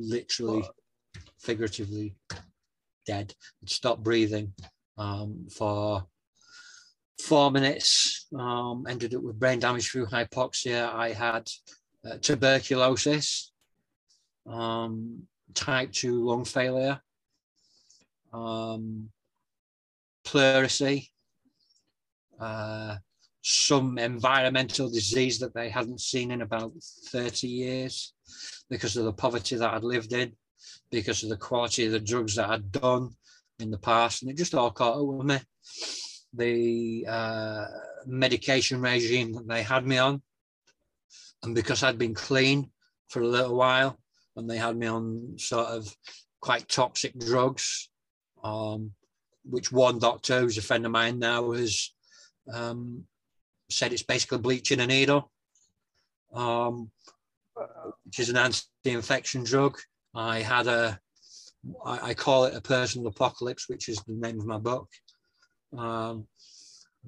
Literally, figuratively dead. I'd stopped breathing um, for four minutes. Um, ended up with brain damage through hypoxia. I had uh, tuberculosis, um, type 2 lung failure, um, pleurisy, uh, some environmental disease that they hadn't seen in about 30 years because of the poverty that I'd lived in, because of the quality of the drugs that I'd done in the past. And it just all caught up with me. The uh, medication regime that they had me on, and because I'd been clean for a little while, and they had me on sort of quite toxic drugs, um, which one doctor, who's a friend of mine now, has um, said it's basically bleaching a needle, um, which is an anti-infection drug. I had a, I, I call it a personal apocalypse, which is the name of my book, um,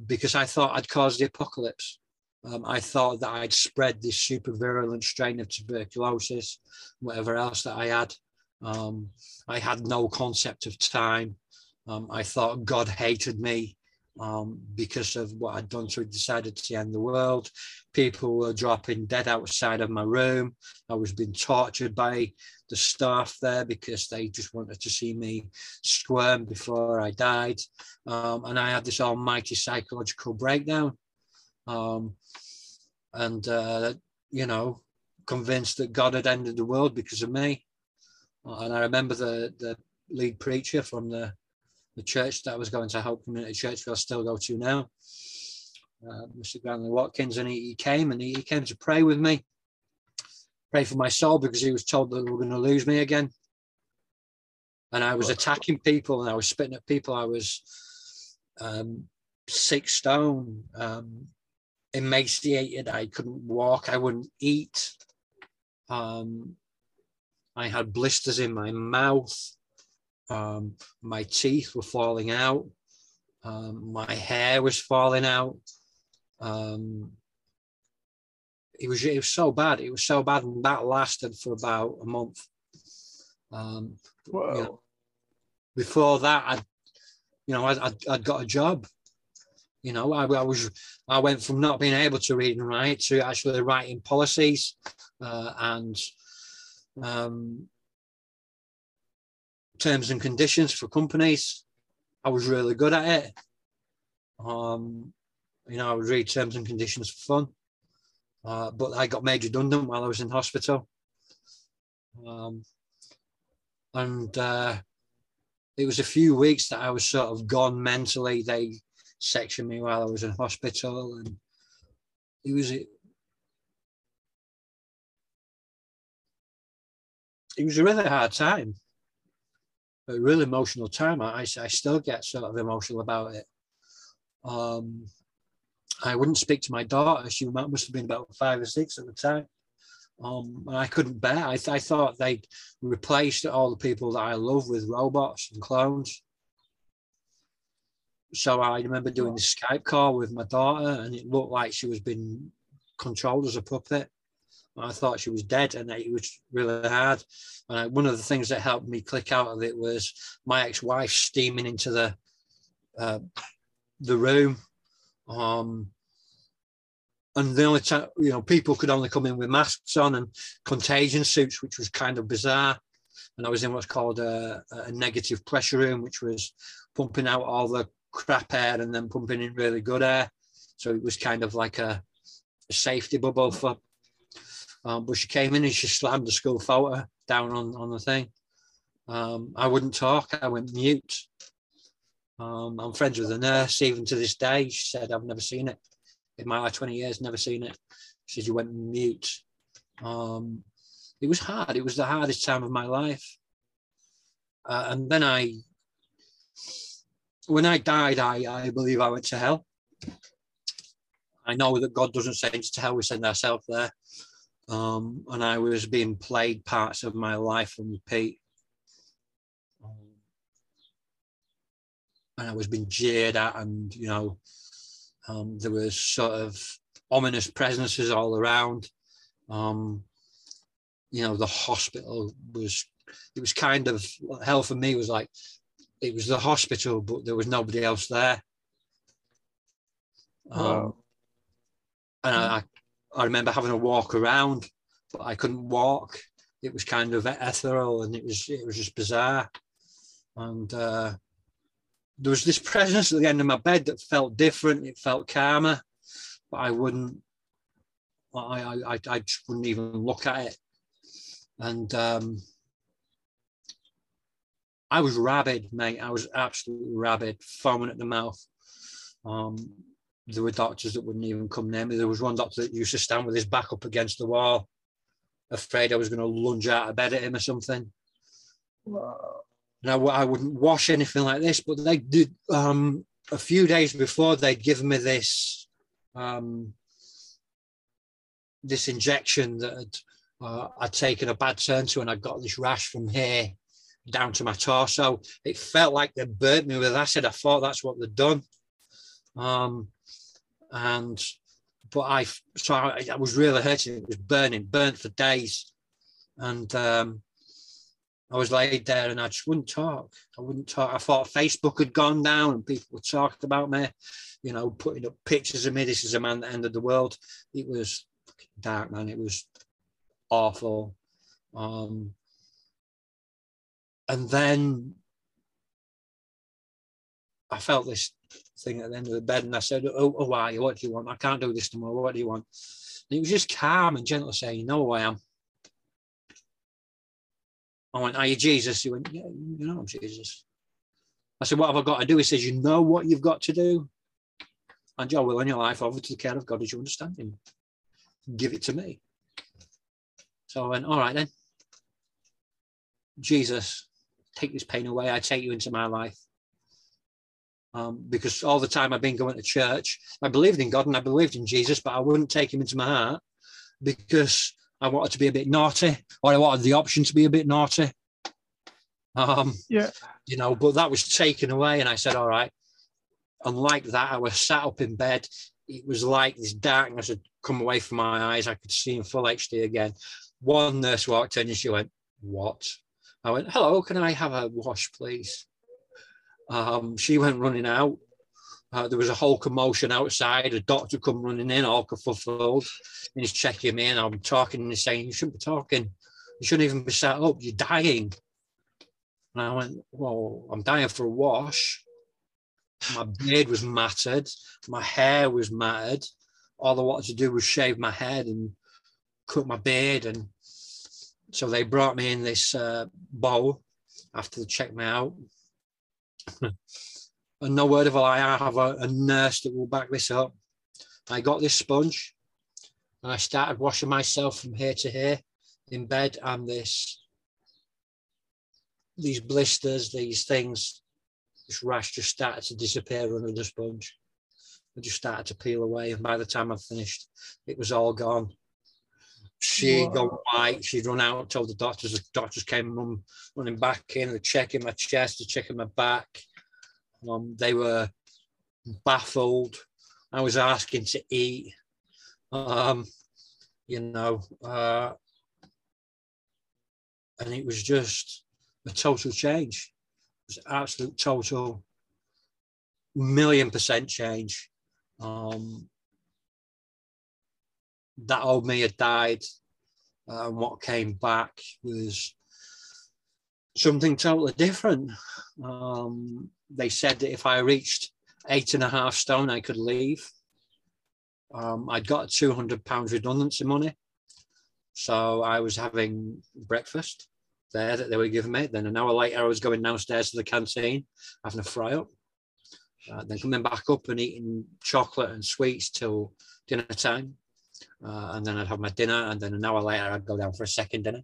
because I thought I'd caused the apocalypse. Um, I thought that I'd spread this super virulent strain of tuberculosis, whatever else that I had. Um, I had no concept of time. Um, I thought God hated me um, because of what I'd done. So he decided to end the world. People were dropping dead outside of my room. I was being tortured by the staff there because they just wanted to see me squirm before I died. Um, and I had this almighty psychological breakdown. Um, and, uh, you know, convinced that God had ended the world because of me. And I remember the, the lead preacher from the, the church that I was going to help Community Church, where I still go to now. Uh, Mr. Granley Watkins, and he, he came and he, he came to pray with me, pray for my soul because he was told that we were going to lose me again. And I was attacking people and I was spitting at people. I was um, six stone, um, emaciated. I couldn't walk. I wouldn't eat. Um, I had blisters in my mouth. Um, my teeth were falling out. Um, my hair was falling out. Um, it was it was so bad. It was so bad, and that lasted for about a month. Um, Whoa. you know, before that, I, you know, I, I'd, I'd got a job. You know, I, I was I went from not being able to read and write to actually writing policies uh, and um, terms and conditions for companies. I was really good at it. Um, you know, I would read terms and conditions for fun. Uh, but I got made redundant while I was in hospital. Um, and uh, it was a few weeks that I was sort of gone mentally. They sectioned me while I was in hospital, and it was it, it was a really hard time, a really emotional time. I, I still get sort of emotional about it. Um, I wouldn't speak to my daughter. She must have been about five or six at the time. Um, and I couldn't bear. I, th- I thought they'd replaced all the people that I love with robots and clones. So I remember doing the Skype call with my daughter, and it looked like she was being controlled as a puppet. I thought she was dead, and it was really hard. And I, one of the things that helped me click out of it was my ex-wife steaming into the uh, the room um, and the only time, you know, people could only come in with masks on and contagion suits, which was kind of bizarre. And I was in what's called a, a negative pressure room, which was pumping out all the crap air and then pumping in really good air. So it was kind of like a, a safety bubble for. Um, but she came in and she slammed the school photo down on, on the thing. Um, I wouldn't talk. I went mute. Um, I'm friends with the nurse even to this day. She said, I've never seen it in my life, 20 years, never seen it. She said, You went mute. Um, it was hard. It was the hardest time of my life. Uh, and then I, when I died, I, I believe I went to hell. I know that God doesn't send us to hell, we send ourselves there. Um, and I was being played parts of my life on repeat. and I was being jeered at, and you know, um, there was sort of ominous presences all around. Um, you know, the hospital was it was kind of hell for me was like it was the hospital, but there was nobody else there. Um, Wow. and I, I remember having a walk around, but I couldn't walk. It was kind of ethereal, and it was it was just bizarre. And uh, there was this presence at the end of my bed that felt different. It felt calmer, but I wouldn't. I I I, I just wouldn't even look at it, and um, I was rabid, mate. I was absolutely rabid, foaming at the mouth. Um, there were doctors that wouldn't even come near me. There was one doctor that used to stand with his back up against the wall, afraid I was going to lunge out of bed at him or something Wow. and I, w- I wouldn't wash anything like this, but they did um, a few days before they'd given me this um, this injection that had, uh, I'd taken a bad turn to, and I got this rash from here down to my torso. It felt like they burnt me with acid. I thought that's what they'd done, um, and but I so I, I was really hurting. It was burning, burnt for days, and um, I was laid there and I just wouldn't talk. I wouldn't talk. I thought Facebook had gone down and people were talking about me, you know, putting up pictures of me. This is a man that ended the world. It was dark, man. It was awful. Um, and then I felt this thing at the end of the bed and I said, Oh, oh why? What do you want? I can't do this tomorrow. What do you want? And he was just calm and gentle saying, You know who I am. I went, Are you Jesus? He went, Yeah, you know I'm Jesus. I said, What have I got to do? He says, You know what you've got to do? And your oh, will and your life over to the care of God as you understand Him. Give it to me. So I went, All right then. Jesus, take this pain away. I take you into my life. Um, because all the time I've been going to church, I believed in God and I believed in Jesus, but I wouldn't take him into my heart because I wanted to be a bit naughty or I wanted the option to be a bit naughty. Um, Yeah. you know, but that was taken away. And I said, all right. And like that, I was sat up in bed. It was like this darkness had come away from my eyes. I could see in full HD again. One nurse walked in and she went, What? I went, Hello, can I have a wash, please? Um, she went running out. Uh, there was a whole commotion outside. A doctor come running in, all kerfuffled, and he's checking me. And I'm talking, and he's saying, "You shouldn't be talking. You shouldn't even be sat up. You're dying." And I went, "Well, I'm dying for a wash." My beard was matted. My hair was matted. All I wanted to do was shave my head and cut my beard. And so they brought me in this uh, bowl after they checked me out. Hmm. and no word of a lie, I have a, a nurse that will back this up. I got this sponge and I started washing myself from here to here in bed, and this these blisters, these things, this rash just started to disappear under the sponge. It just started to peel away, and by the time I finished, it was all gone. She'd Wow. gone white. She'd run out, told the doctors. The doctors came run, running back in, they're checking my chest, they're checking my back. Um, they were baffled. I was asking to eat. Um, you know, uh, and it was just a total change. It was absolute total million percent change. Um, that old me had died, uh, and what came back was something totally different. Um, they said that if I reached eight and a half stone, I could leave. Um, I'd got two hundred pounds redundancy money, so I was having breakfast there that they were giving me. Then an hour later, I was going downstairs to the canteen, having a fry up. Uh, then coming back up and eating chocolate and sweets till dinner time. Uh, and then I'd have my dinner, and then an hour later, I'd go down for a second dinner.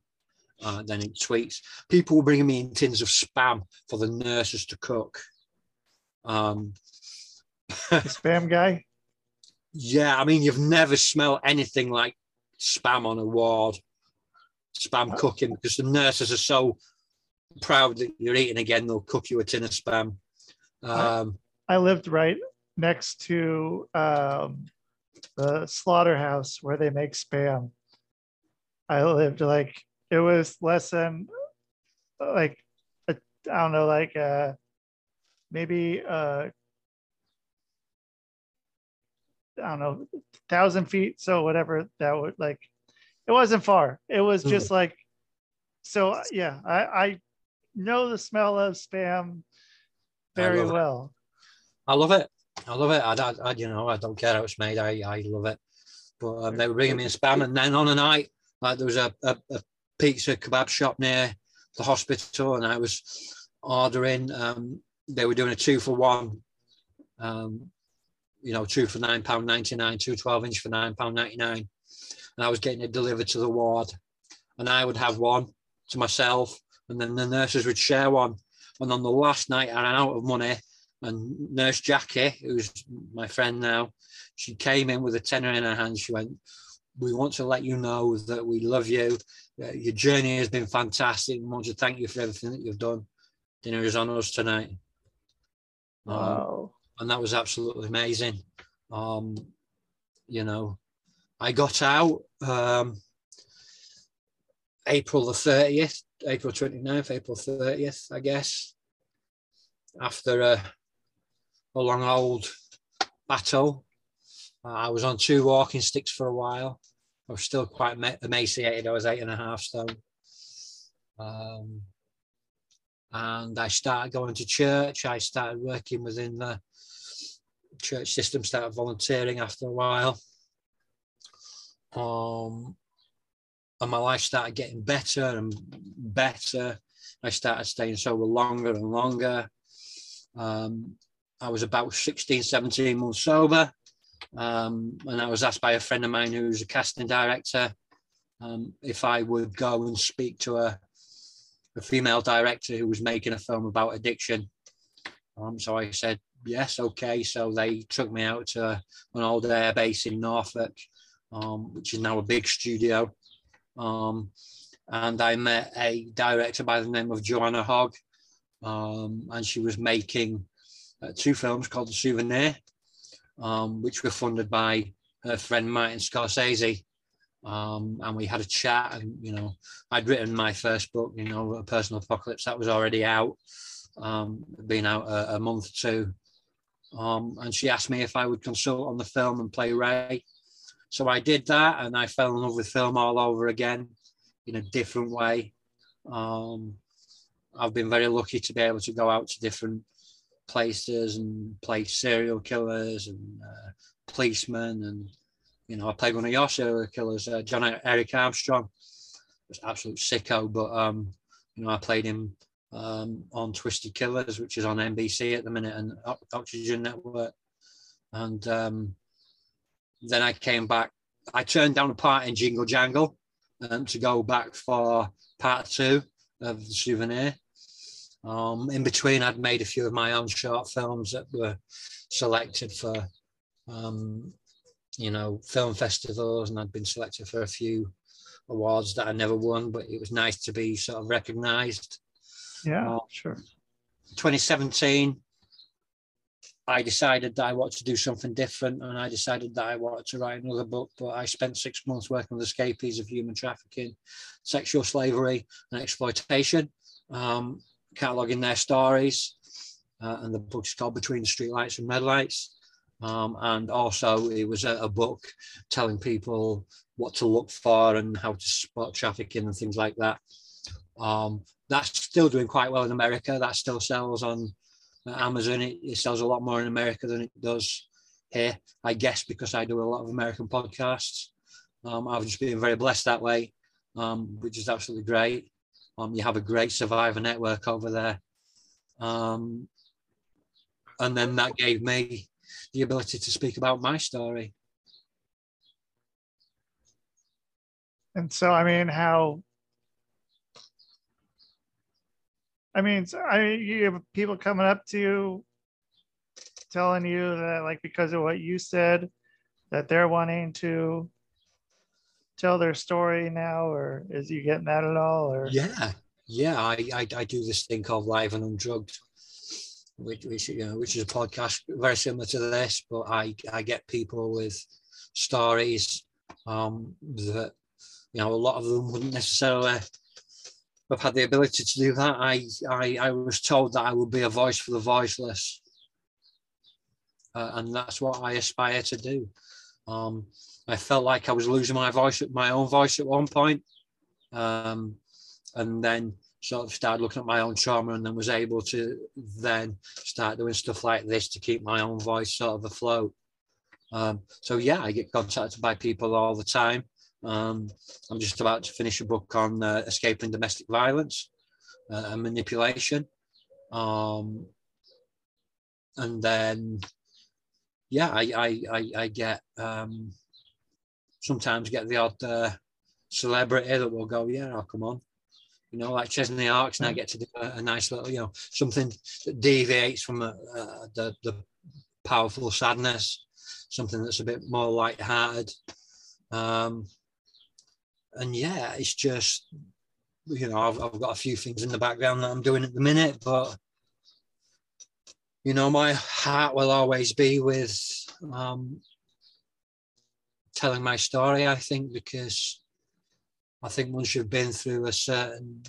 Uh, then eat sweets. People were bringing me in tins of spam for the nurses to cook. Um, spam guy. yeah, I mean, you've never smelled anything like spam on a ward, spam Uh, cooking, because the nurses are so proud that you're eating again. They'll cook you a tin of spam. Um, I lived right next to um, the slaughterhouse where they make spam. I lived like it was less than like I I don't know, like uh maybe uh I don't know, thousand feet. So whatever that would like, it wasn't far. It was just like, so yeah, I I know the smell of spam I very it. well. I love it. I love it. I, I, I- you know, I don't care how it's made. I, I love it. But um, they were bringing me in spam, and then on a night, like there was a, a, a pizza kebab shop near the hospital, and I was ordering. Um, they were doing a two for one. Um, you know, two for nine pound ninety nine, two 12 inch for nine pound ninety nine, and I was getting it delivered to the ward, and I would have one to myself, and then the nurses would share one. And on the last night, I ran out of money, and Nurse Jackie, who's my friend now, she came in with a tenner in her hand. She went, "We want to let you know that we love you. Uh, Your journey has been fantastic. We want to thank you for everything that you've done. Dinner is on us tonight." Um, Wow. and that was absolutely amazing. Um, you know, I got out um, April the 30th, April 29th, April 30th, I guess, after a, a long old battle. Uh, I was on two walking sticks for a while. I was still quite ema- emaciated. I was eight and a half stone. Um, and I started going to church. I started working within the church system, started volunteering after a while. Um, and my life started getting better and better. I started staying sober longer and longer. Um, I was about 16, 17 months sober. Um, and I was asked by a friend of mine who's a casting director um, if I would go and speak to a, a female director who was making a film about addiction. Um, so I said, yes, okay. So they took me out to an old air base in Norfolk, um, which is now a big studio. Um, and I met a director by the name of Joanna Hogg, um, and she was making uh, two films called The Souvenir, um, which were funded by her friend Martin Scorsese. Um, and we had a chat, and you know, I'd written my first book, you know, A Personal Apocalypse, that was already out, um, been out a, a month or two. Um, and she asked me if I would consult on the film and play Ray. So I did that, and I fell in love with film all over again in a different way. Um, I've been very lucky to be able to go out to different places and played serial killers and uh, policemen. And, you know, I played one of your serial killers, uh, John Eric Armstrong. It was absolute sicko, but, um, you know, I played him um, on Twisted Killers, which is on NBC at the minute and Oxygen Network. And um, then I came back. I turned down a part in Jingle Jangle um, to go back for part two of the souvenir. Um, in between, I'd made a few of my own short films that were selected for, um, you know, film festivals, and I'd been selected for a few awards that I never won, but it was nice to be sort of recognised. Yeah, uh, sure. 2017, I decided that I wanted to do something different and I decided that I wanted to write another book. But I spent six months working with escapees of human trafficking, sexual slavery, and exploitation, um, cataloguing their stories. Uh, and the book is called Between the Streetlights and Red Lights. Um, and also, it was a, a, book telling people what to look for and how to spot trafficking and things like that. Um, that's still doing quite well in America. That still sells on Amazon. It, it, sells a lot more in America than it does here. I guess because I do a lot of American podcasts. Um, I've just been very blessed that way, um, which is absolutely great. Um, you have a great survivor network over there. Um, and then that gave me the ability to speak about my story. And so, I mean, how I mean, I mean, you have people coming up to you telling you that like because of what you said that they're wanting to tell their story now or is you getting that at all or yeah yeah i i, I do this thing called live and undrugged which, which you know which is a podcast very similar to this but i i get people with stories um that you know a lot of them wouldn't necessarily I've had the ability to do that. I, I, I was told that I would be a voice for the voiceless. Uh, and that's what I aspire to do. Um, I felt like I was losing my voice, my own voice at one point. Um, and then sort of started looking at my own trauma and then was able to then start doing stuff like this to keep my own voice sort of afloat. Um, so yeah, I get contacted by people all the time. Um, I'm just about to finish a book on uh, escaping domestic violence uh, and manipulation. Um, and then, yeah, I, I, I, I get um, sometimes get the odd uh, celebrity that will go, yeah, I'll come on. You know, like Chesney Hawkes, and I get to do a, a, nice little, you know, something that deviates from uh, uh, the, the powerful sadness, something that's a bit more light-hearted. Um, and yeah, it's just you know I've, I've got a few things in the background that I'm doing at the minute, but you know my heart will always be with um, telling my story. I think because I think once you've been through a certain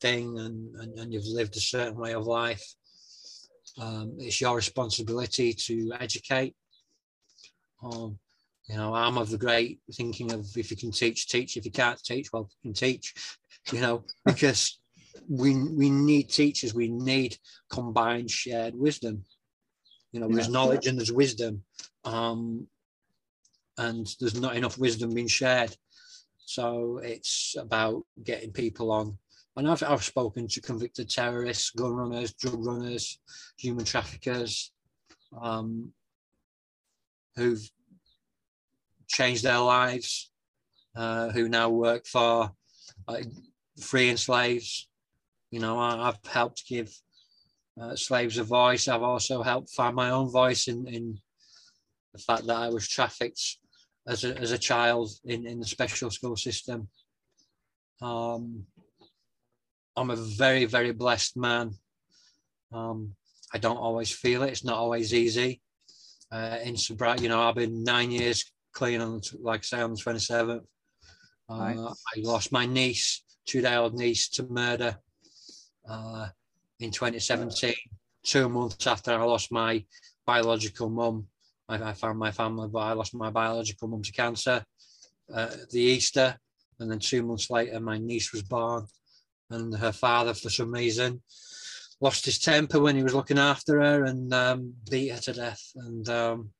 thing and, and, and you've lived a certain way of life, um, it's your responsibility to educate. Um, you know, I'm of the great thinking of if you can teach, teach. If you can't teach, well, you can teach. You know, because we we need teachers. We need combined shared wisdom. You know, yeah. there's knowledge and there's wisdom, um, and there's not enough wisdom being shared. So it's about getting people on and I've, I've spoken to convicted terrorists, gun runners, drug runners, human traffickers, um, who've changed their lives, uh, who now work for uh, freeing slaves. You know, I, have helped give uh, slaves a voice. I've also helped find my own voice in, in the fact that I was trafficked as a, as a child in, in the special school system. Um, I'm a very, very blessed man. Um, I don't always feel it. It's not always easy. Uh, in sobriety, you know, I've been nine years clean on, like I say, on the 27th. Uh. I lost my niece, two-day-old niece, to murder uh, in 2017. Two months after I lost my biological mum, I, I, found my family, but I lost my biological mum to cancer. Uh, the Easter, and then two months later, my niece was born and her father, for some reason, lost his temper when he was looking after her and um, beat her to death. And um,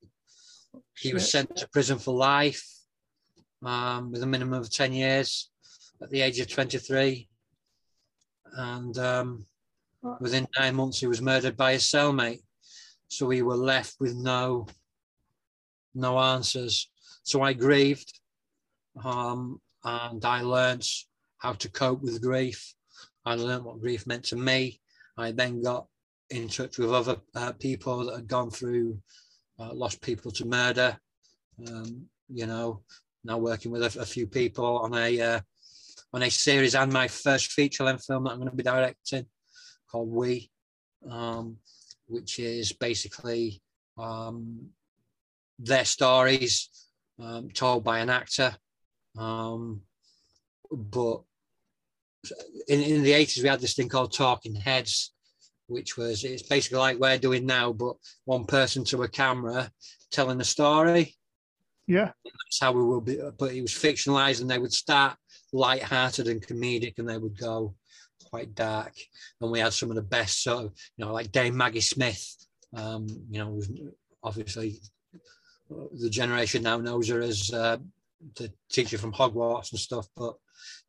he was sent to prison for life um, with a minimum of 10 years at the age of 23. And um, within nine months, he was murdered by his cellmate. So we were left with no, no answers. So I grieved um, and I learned how to cope with grief. I learned what grief meant to me. I then got in touch with other uh, people that had gone through, uh, lost people to murder. Um, you know, now working with a, a few people on a uh, on a series and my first feature length film that I'm going to be directing called We, um, which is basically um, their stories um, told by an actor. Um, but in, in the 80s we had this thing called talking heads which was it's basically like we're doing now but one person to a camera telling a story. Yeah. That's how we will be but it was fictionalized and they would start light-hearted and comedic and they would go quite dark. And we had some of the best sort of you know like dame maggie smith um you know was obviously the generation now knows her as uh, the teacher from hogwarts and stuff but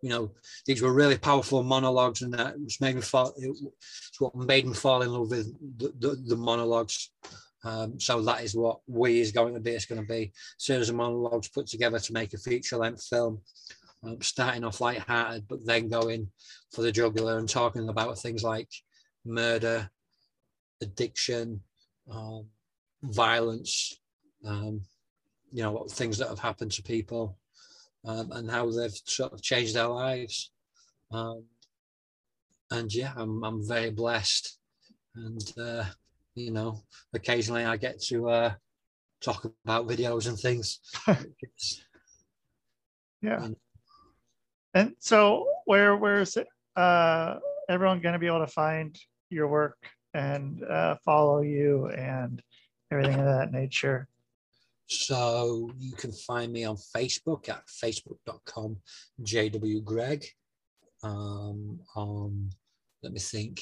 you know, these were really powerful monologues, and that was made me fall. It's what made me fall in love with the, the, the monologues. Um, so that is what we is going to be. It's going to be series of monologues put together to make a feature length film. Um, starting off light-hearted, but then going for the jugular and talking about things like murder, addiction, um, violence, um, you know, things that have happened to people um, and how they've sort of changed their lives. Um, and yeah, I'm, I'm very blessed. And, uh, you know, occasionally I get to uh, talk about videos and things. yeah. And, and so where where is it, uh, everyone going to be able to find your work and uh, follow you and everything of that nature? So you can find me on Facebook at facebook.com JW Greg. Um, on, let me think,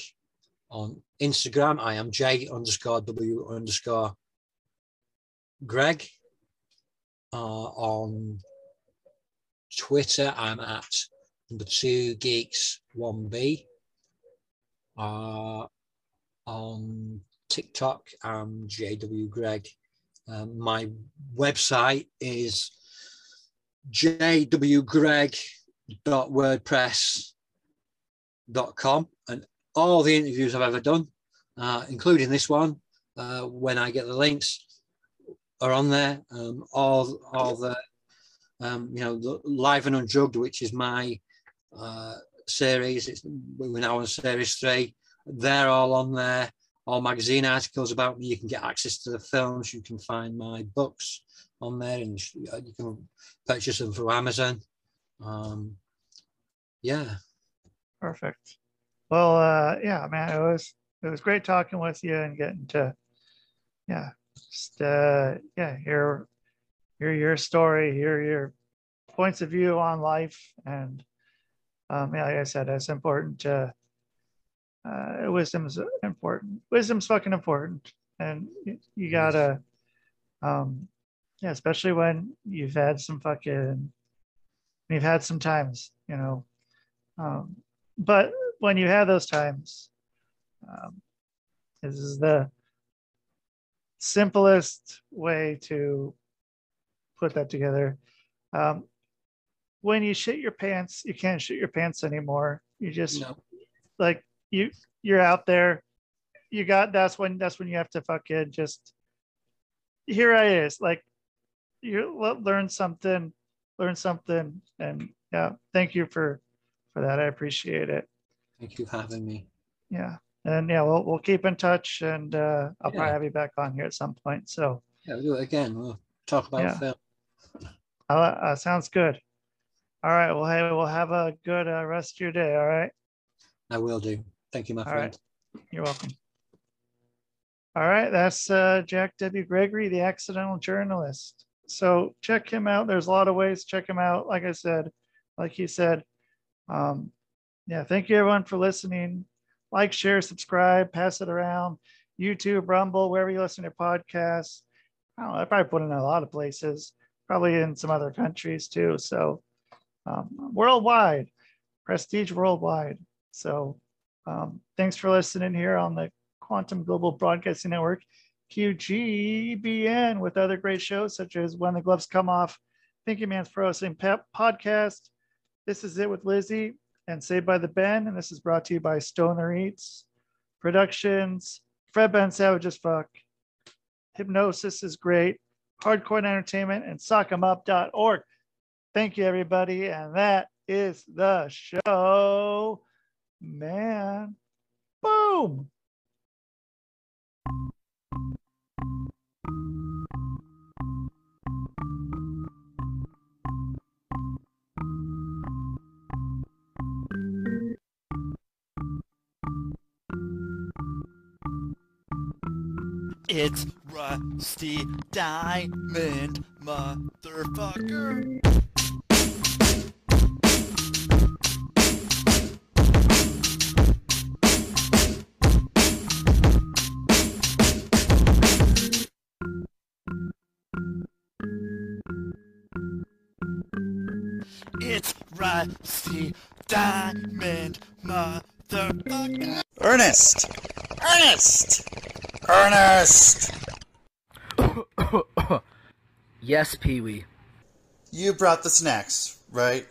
on Instagram, I am J underscore W underscore Greg. Uh, on Twitter, I'm at number two geeks one B. Uh, on TikTok, I'm JW Greg um, my website is jwgreg.wordpress.com and all the interviews I've ever done, uh, including this one, uh, when I get the links, are on there. Um, all, all the, um, you know, the Live and Undrugged, which is my uh, series. It's, we're now on series three. They're all on there all magazine articles about me. You can get access to the films. You can find my books on there, and uh, you can purchase them through Amazon. Um, yeah. Perfect. Well, uh, yeah, man, it was it was great talking with you and getting to, yeah, just uh, yeah, hear hear your story, hear your points of view on life, and um, yeah, like I said, it's important to uh, wisdom's important. Wisdom's fucking important, and you, gotta, um, yeah, especially when you've had some fucking, you've had some times, you know, um, but when you have those times, um, this is the simplest way to put that together. Um, when you shit your pants, you can't shit your pants anymore. You just No. like you you're out there. You got that's when that's when you have to fucking just here I is like you learn something, learn something, and yeah, thank you for for that. I appreciate it. Thank you for having me. Yeah, and yeah, we'll we'll keep in touch, and uh, I'll Yeah. probably have you back on here at some point. So Yeah, we'll do it again. We'll talk about Yeah. film. uh, uh, sounds good. All right. Well, hey, we'll have a good uh, rest of your day. All right. I will do. Thank you, my All friend. right. You're welcome. All right, that's uh, Jack W. Gregory, the accidental journalist. So check him out. There's a lot of ways check him out. Like I said, like he said, um, yeah. Thank you everyone for listening. Like, share, subscribe, pass it around. YouTube, Rumble, wherever you listen to podcasts. I don't know. I probably put in a lot of places, probably in some other countries too. So um, worldwide, prestige worldwide. So um, thanks for listening here on the Quantum Global Broadcasting Network, QGBN, with other great shows such as When the Gloves Come Off, Thinking Man's Pro Wrestling Pep Podcast. This is it with Lizzie and Saved by the Ben, and this is brought to you by Stoner Eats Productions, Fred Ben Savage as fuck, Hypnosis is great, Hardcore Entertainment, and Sock'emUp.org. Thank you, everybody, and that is the show, man. Boom. It's Rusty Diamond, motherfucker. It's Rusty Diamond, motherfucker. Ernest! Ernest! Ernest! yes, Pee Wee. You brought the snacks, right?